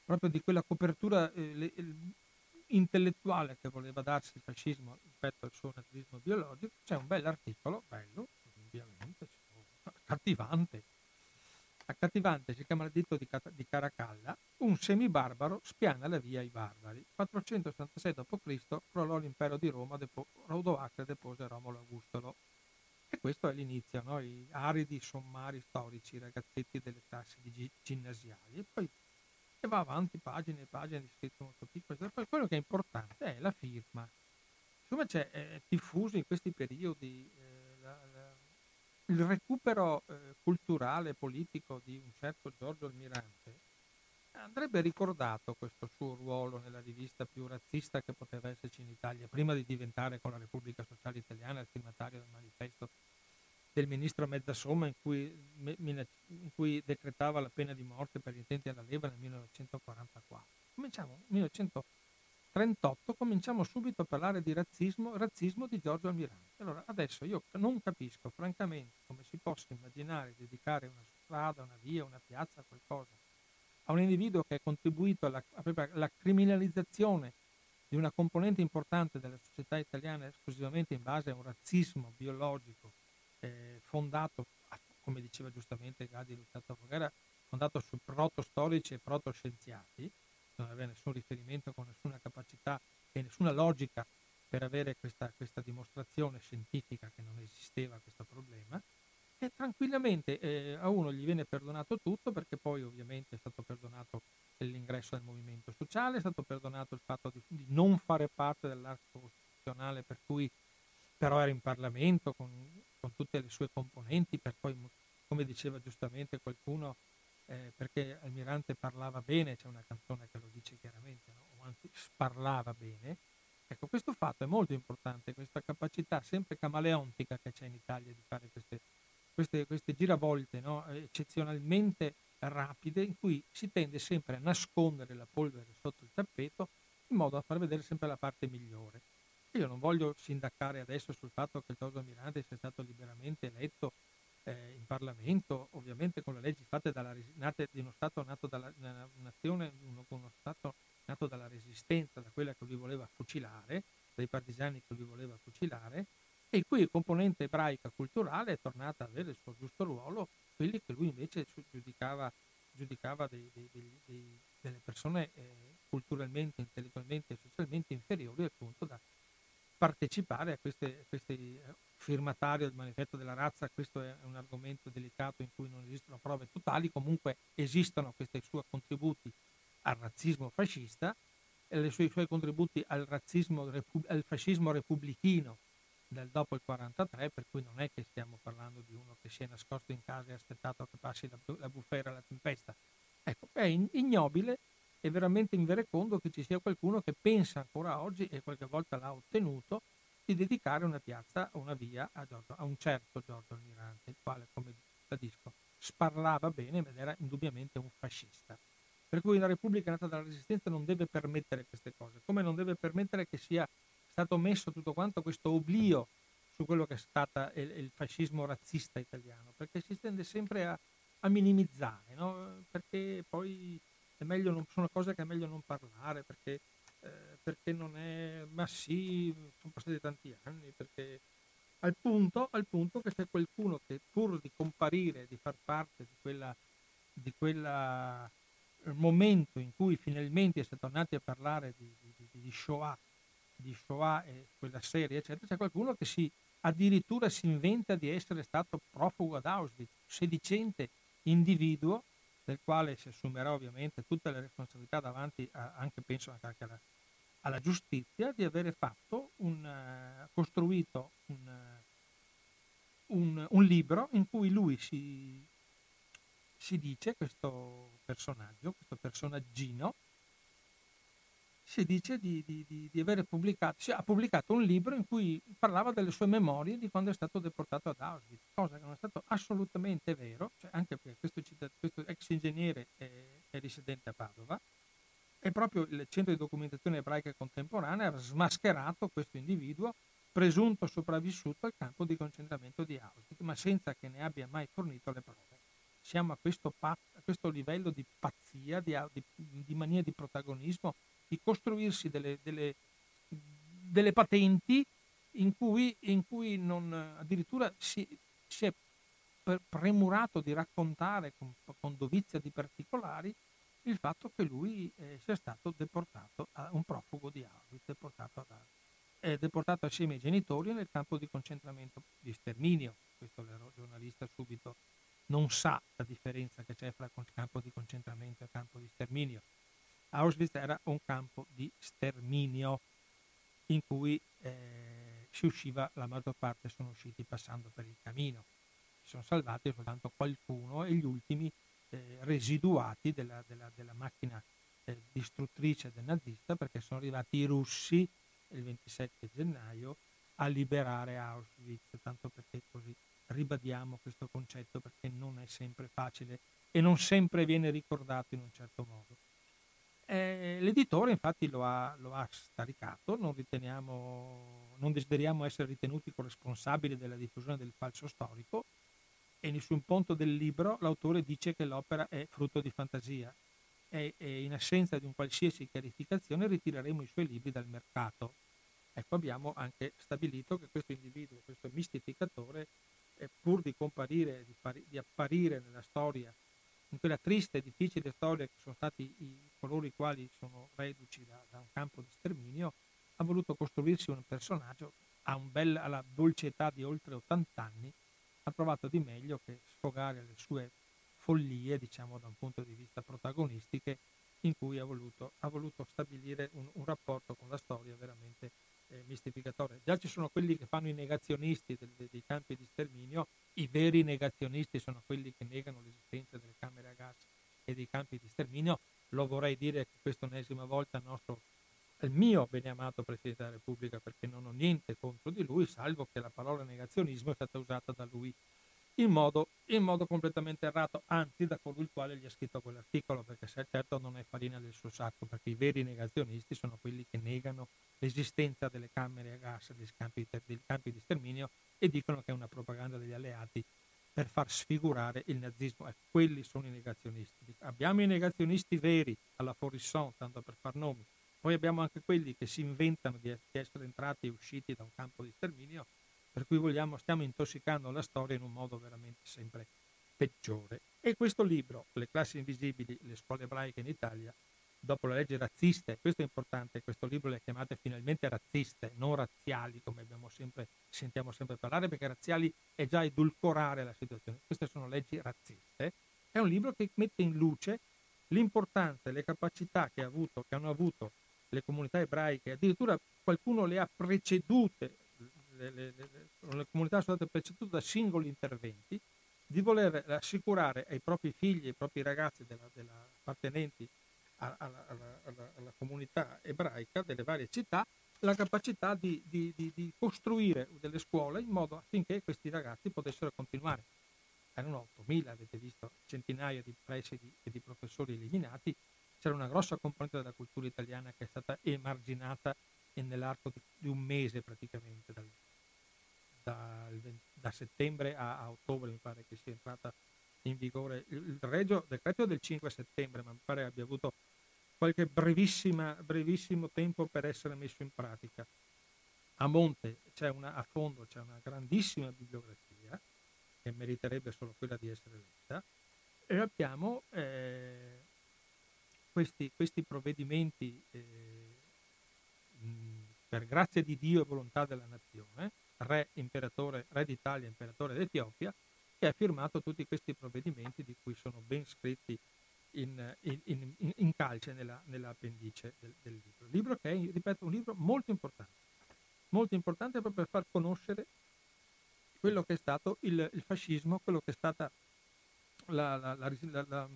proprio di quella copertura eh, le, intellettuale che voleva darsi il fascismo rispetto al suo naturalismo biologico, c'è un bell'articolo, bello, ovviamente, accattivante. Accattivante si chiama il dito di, di Caracalla, un semibarbaro spiana la via ai barbari. 476 d.C. crollò l'impero di Roma, depo, Rodoacre depose Romolo Augustolo. E questo è l'inizio, no? i aridi sommari storici, i ragazzetti delle classi di ginnasiali. E poi e va avanti pagine e pagine di scritto molto piccolo. Poi quello che è importante è la firma. Siccome c'è è diffuso in questi periodi eh, il recupero eh, culturale e politico di un certo Giorgio Almirante, andrebbe ricordato questo suo ruolo nella rivista più razzista che poteva esserci in Italia, prima di diventare con la Repubblica Sociale Italiana il firmatario del manifesto del ministro Mezzasomma in cui, in cui decretava la pena di morte per gli intenti alla leva nel 1944. Cominciamo, 1938 cominciamo subito a parlare di razzismo, razzismo di Giorgio Almirante. Allora adesso io non capisco francamente come si possa immaginare dedicare una strada, una via, una piazza, qualcosa a un individuo che ha contribuito alla, alla criminalizzazione di una componente importante della società italiana esclusivamente in base a un razzismo biologico eh, fondato, come diceva giustamente Gadi Luzzatto Fogara, fondato su proto-storici e proto-scienziati, non aveva nessun riferimento con nessuna capacità e nessuna logica per avere questa, questa dimostrazione scientifica che non esisteva questo problema, e tranquillamente eh, a uno gli viene perdonato tutto perché poi ovviamente è stato perdonato l'ingresso al movimento sociale, è stato perdonato il fatto di, di non fare parte dell'arco costituzionale per cui però era in Parlamento con, con, tutte le sue componenti, per poi, come diceva giustamente qualcuno, eh, perché Almirante parlava bene, c'è una canzone che lo dice chiaramente, no? o anzi sparlava bene. Ecco, questo fatto è molto importante, questa capacità sempre camaleontica che c'è in Italia di fare queste, queste, queste giravolte no? eccezionalmente rapide in cui si tende sempre a nascondere la polvere sotto il tappeto in modo da far vedere sempre la parte migliore. Io non voglio sindacare adesso sul fatto che il Toto Mirante sia stato liberamente eletto eh, in Parlamento, ovviamente con le leggi fatte dalla, nate, di uno Stato nato dalla nazione, uno, uno Stato nato dalla resistenza, da quella che lui voleva fucilare, dai partigiani che lui voleva fucilare, e in cui componente ebraica culturale è tornata ad avere il suo giusto ruolo, quelli che lui invece giudicava, giudicava dei, dei, dei, delle persone eh, culturalmente, intellettualmente e socialmente inferiori appunto da partecipare a questi, questi eh, firmatari del manifesto della razza, questo è un argomento delicato in cui non esistono prove totali, comunque esistono questi suoi contributi al razzismo fascista, e i suoi, contributi al, razzismo, al fascismo repubblichino del dopo il 43, per cui non è che stiamo parlando di uno che si è nascosto in casa e ha aspettato che passi la, la bufera, la tempesta. Ecco, è ignobile è veramente inverecondo che ci sia qualcuno che pensa ancora oggi, e qualche volta l'ha ottenuto, di dedicare una piazza o una via a, Giorgio, a un certo Giorgio Almirante, il quale, come ribadisco, sparlava bene, ma era indubbiamente un fascista. Per cui la Repubblica nata dalla Resistenza non deve permettere queste cose, come non deve permettere che sia stato messo tutto quanto questo oblio su quello che è stato il, il fascismo razzista italiano, perché si tende sempre a, a minimizzare, no? perché poi è meglio non, sono cose che è meglio non parlare perché, perché non è, ma sì, sono passati tanti anni, perché al punto, al punto che c'è qualcuno che pur di comparire, di far parte di quella, di quella eh, momento in cui finalmente si è tornati a parlare di, di, di, Shoah, di Shoah e quella serie, eccetera, c'è qualcuno che si addirittura si inventa di essere stato profugo ad Auschwitz, sedicente individuo del quale si assumerà ovviamente tutte le responsabilità davanti a, anche penso anche alla, alla giustizia di avere fatto un, uh, costruito un, uh, un, un, libro in cui lui si, si dice questo personaggio, questo personaggino si dice di, di, di, di avere pubblicato, cioè, ha pubblicato un libro in cui parlava delle sue memorie di quando è stato deportato ad Auschwitz, cosa che non è stato assolutamente vero, cioè anche perché questo, questo ex ingegnere è, è, residente a Padova, e proprio il centro di documentazione ebraica contemporanea ha smascherato questo individuo presunto sopravvissuto al campo di concentramento di Auschwitz, ma senza che ne abbia mai fornito le prove. Siamo a questo, a questo livello di pazzia, di, di mania di protagonismo di costruirsi delle, delle, delle patenti in cui, in cui non, addirittura si, si, è premurato di raccontare con, con, dovizia di particolari il fatto che lui eh, sia stato deportato a un profugo di Auschwitz, deportato ad è deportato assieme ai genitori nel campo di concentramento di sterminio. Questo il giornalista subito non sa la differenza che c'è fra campo di concentramento e campo di sterminio. Auschwitz era un campo di sterminio in cui eh, si usciva, la maggior parte sono usciti passando per il camino. Si sono salvati soltanto qualcuno e gli ultimi eh, residuati della, della, della macchina eh, distruttrice del nazista perché sono arrivati i russi il 27 gennaio a liberare Auschwitz, tanto perché così ribadiamo questo concetto perché non è sempre facile e non sempre viene ricordato in un certo modo. Eh, l'editore infatti lo ha, lo ha staricato, non, non desideriamo essere ritenuti corresponsabili della diffusione del falso storico e nessun punto del libro l'autore dice che l'opera è frutto di fantasia e, e in assenza di un qualsiasi chiarificazione ritireremo i suoi libri dal mercato. Ecco, abbiamo anche stabilito che questo individuo, questo mistificatore, eh, pur di comparire, di, pari, di, apparire nella storia, in quella triste e difficile storia che sono stati i, coloro i quali sono reduci da, da, un campo di sterminio, ha voluto costruirsi un personaggio un bel, alla dolce età di oltre 80 anni, ha trovato di meglio che sfogare le sue follie, diciamo da un punto di vista protagonistiche, in cui ha voluto, ha voluto stabilire un, un, rapporto con la storia veramente eh, mistificatore. Già ci sono quelli che fanno i negazionisti del, dei campi di sterminio, i veri negazionisti sono quelli che negano l'esistenza delle camere a gas e dei campi di sterminio. Lo vorrei dire questa ennesima volta al nostro al mio beneamato Presidente della Repubblica perché non ho niente contro di lui, salvo che la parola negazionismo è stata usata da lui in modo, in modo, completamente errato, anzi da colui il quale gli ha scritto quell'articolo, perché se certo non è farina del suo sacco, perché i veri negazionisti sono quelli che negano l'esistenza delle camere a gas, dei campi, dei campi di sterminio e dicono che è una propaganda degli alleati per far sfigurare il nazismo. Eh, quelli sono i negazionisti. Abbiamo i negazionisti veri alla Forisson, tanto per far nomi, poi abbiamo anche quelli che si inventano di essere entrati e usciti da un campo di sterminio per cui vogliamo, stiamo intossicando la storia in un modo veramente sempre peggiore. E questo libro, Le classi invisibili, le scuole ebraiche in Italia, dopo la legge razzista, e questo è importante, questo libro le chiamate finalmente razziste, non razziali, come sempre, sentiamo sempre parlare, perché razziali è già edulcorare la situazione. Queste sono leggi razziste. È un libro che mette in luce l'importanza e le capacità che, avuto, che hanno avuto le comunità ebraiche, addirittura qualcuno le ha precedute le, le, le, le comunità sono state precedute da singoli interventi, di voler assicurare ai propri figli, ai propri ragazzi della, della appartenenti alla, alla, alla, alla, comunità ebraica delle varie città la capacità di, di, di, di, costruire delle scuole in modo affinché questi ragazzi potessero continuare. Erano 8.000, avete visto, centinaia di presidi e di professori eliminati, c'era una grossa componente della cultura italiana che è stata emarginata nell'arco di, un mese praticamente, dal, da, da settembre a, a, ottobre, mi pare che sia entrata in vigore il regio decreto del 5 settembre, ma mi pare abbia avuto qualche brevissimo tempo per essere messo in pratica. A monte una, a fondo c'è una grandissima bibliografia che meriterebbe solo quella di essere letta e abbiamo eh, questi, questi, provvedimenti eh, per grazia di Dio e volontà della nazione re, re d'Italia, imperatore d'Etiopia, che ha firmato tutti questi provvedimenti di cui sono ben scritti in, in, in, in calce nella, nell'appendice del, del, libro. Libro che è, ripeto, un libro molto importante, molto importante proprio per far conoscere quello che è stato il, il fascismo, quello che è stata la, la, la,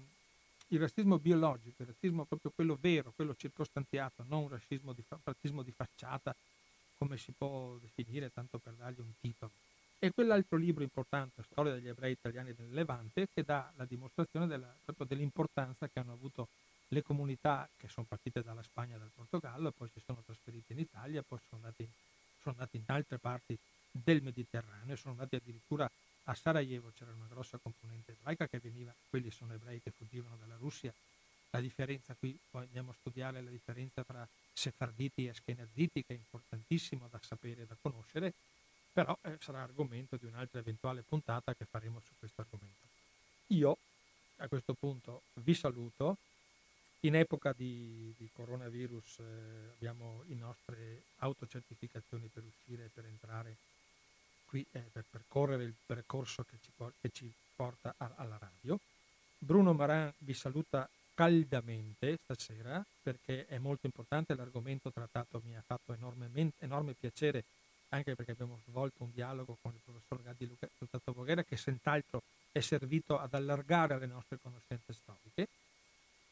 il razzismo biologico, il razzismo proprio quello vero, quello circostanziato, non un razzismo di, razzismo di facciata come si può definire, tanto per dargli un titolo. E quell'altro libro importante, Storia degli ebrei italiani del Levante, che dà la dimostrazione della, proprio dell'importanza che hanno avuto le comunità che sono partite dalla Spagna e dal Portogallo, poi si sono trasferite in Italia, poi sono andate, sono andate in altre parti del Mediterraneo, sono andati addirittura a Sarajevo, c'era una grossa componente ebraica che veniva, quelli sono ebrei che fuggivano dalla Russia, la differenza qui, andiamo a studiare la differenza tra sefarditi e askenaziti, che è importantissimo da sapere e da conoscere, però eh, sarà argomento di un'altra eventuale puntata che faremo su questo argomento. Io a questo punto vi saluto in epoca di, di coronavirus eh, abbiamo le nostre autocertificazioni per uscire e per entrare qui, eh, per percorrere il percorso che ci, che ci porta a, alla radio. Bruno Maran vi saluta caldamente stasera perché è molto importante l'argomento trattato, mi ha fatto enorme piacere anche perché abbiamo svolto un dialogo con il professor Gaddi Lutato Voghera che senz'altro è servito ad allargare le nostre conoscenze storiche.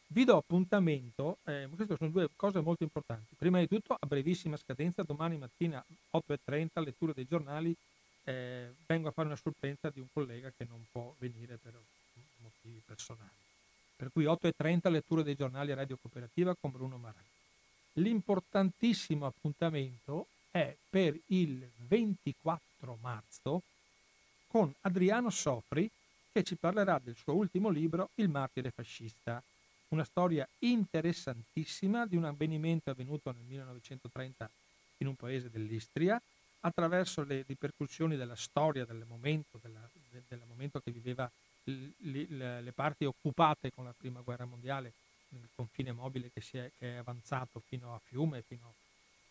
Vi do appuntamento, eh, queste sono due cose molto importanti. Prima di tutto, a brevissima scadenza, domani mattina 8.30, lettura dei giornali, eh, vengo a fare una supplenza di un collega che non può venire per motivi personali. Per cui 8.30 lettura dei giornali Radio Cooperativa con Bruno Marani. L'importantissimo appuntamento è per il 24 marzo con Adriano Sofri che ci parlerà del suo ultimo libro Il martire fascista, una storia interessantissima di un avvenimento avvenuto nel 1930 in un paese dell'Istria attraverso le ripercussioni della storia del momento, della, del momento che viveva le, le, le, parti occupate con la prima guerra mondiale, il confine mobile che, è, che è avanzato fino a Fiume, fino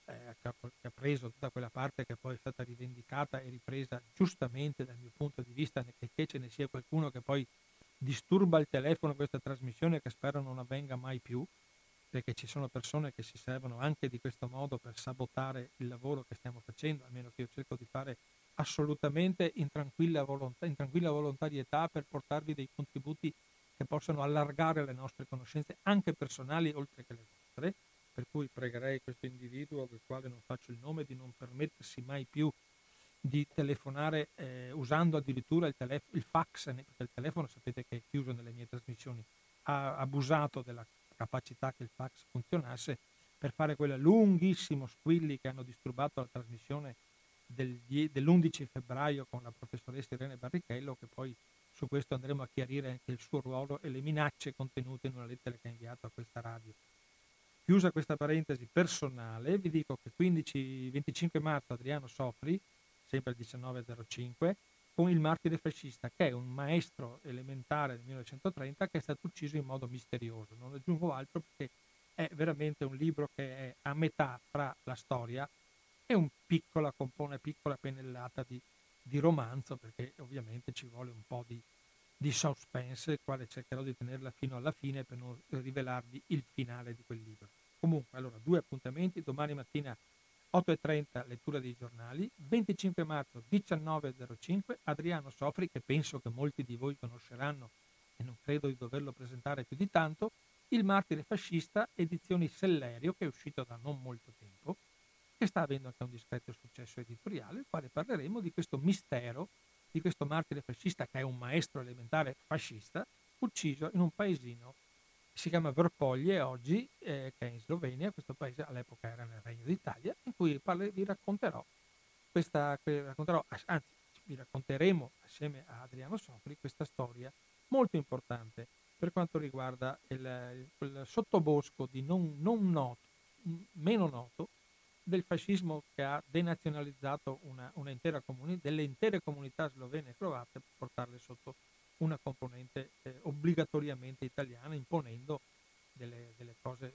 eh, che, ha, che, preso tutta quella parte che poi è stata rivendicata e ripresa giustamente dal mio punto di vista, che ce ne sia qualcuno che poi disturba il telefono questa trasmissione che spero non avvenga mai più, perché ci sono persone che si servono anche di questo modo per sabotare il lavoro che stiamo facendo, almeno che io cerco di fare assolutamente in tranquilla, volontà, in tranquilla volontarietà per portarvi dei contributi che possano allargare le nostre conoscenze, anche personali, oltre che le vostre. Per cui pregherei questo individuo, del quale non faccio il nome, di non permettersi mai più di telefonare eh, usando addirittura il, telef- il fax, perché il telefono sapete che è chiuso nelle mie trasmissioni, ha abusato della capacità che il fax funzionasse per fare quei lunghissimo squilli che hanno disturbato la trasmissione del, dell'11 febbraio con la professoressa Irene Barrichello, che poi su questo andremo a chiarire anche il suo ruolo e le minacce contenute in una lettera che ha inviato a questa radio. Chiusa questa parentesi personale, vi dico che 15, 25 marzo Adriano Sofri, sempre al 19.05, con il martire fascista, che è un maestro elementare del 1930 che è stato ucciso in modo misterioso. Non aggiungo altro perché è veramente un libro che è a metà fra la storia e un piccola, compone piccola pennellata di, di romanzo, perché ovviamente ci vuole un po' di, di suspense, quale cercherò di tenerla fino alla fine per non rivelarvi il finale di quel libro. Comunque, allora, due appuntamenti, domani mattina 8.30 lettura dei giornali, 25 marzo 19.05 Adriano Sofri, che penso che molti di voi conosceranno e non credo di doverlo presentare più di tanto, Il martire fascista, edizioni Sellerio, che è uscito da non molto tempo, che sta avendo anche un discreto successo editoriale, il quale parleremo di questo mistero, di questo martire fascista che è un maestro elementare fascista, ucciso in un paesino si chiama Verpoglie oggi, eh, che è in Slovenia, questo paese all'epoca era nel Regno d'Italia, in cui parle, vi racconterò questa, racconterò, anzi vi racconteremo assieme a Adriano Sofri questa storia molto importante per quanto riguarda il, il sottobosco di non, non noto, meno noto, del fascismo che ha denazionalizzato una, una intera comuni, delle intere comunità slovene e croate per portarle sotto una componente eh, obbligatoriamente italiana, imponendo delle, delle, cose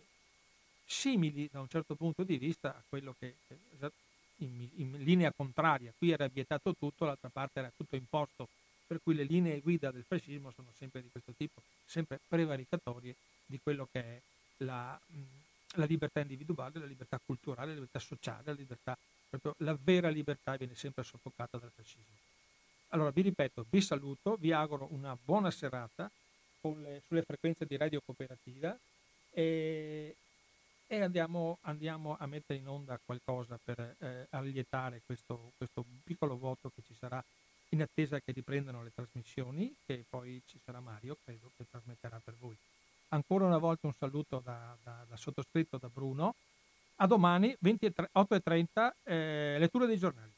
simili da un certo punto di vista a quello che in, in, linea contraria, qui era vietato tutto, l'altra parte era tutto imposto, per cui le linee guida del fascismo sono sempre di questo tipo, sempre prevaricatorie di quello che è la, la libertà individuale, la libertà culturale, la libertà sociale, la libertà, proprio la vera libertà viene sempre soffocata dal fascismo. Allora vi ripeto, vi saluto, vi auguro una buona serata le, sulle frequenze di Radio Cooperativa e, e andiamo, andiamo, a mettere in onda qualcosa per eh, allietare questo, questo piccolo vuoto che ci sarà in attesa che riprendano le trasmissioni, che poi ci sarà Mario, credo, che trasmetterà per voi. Ancora una volta un saluto da, da, da sottoscritto da Bruno. A domani 8.30, eh, lettura dei giornali.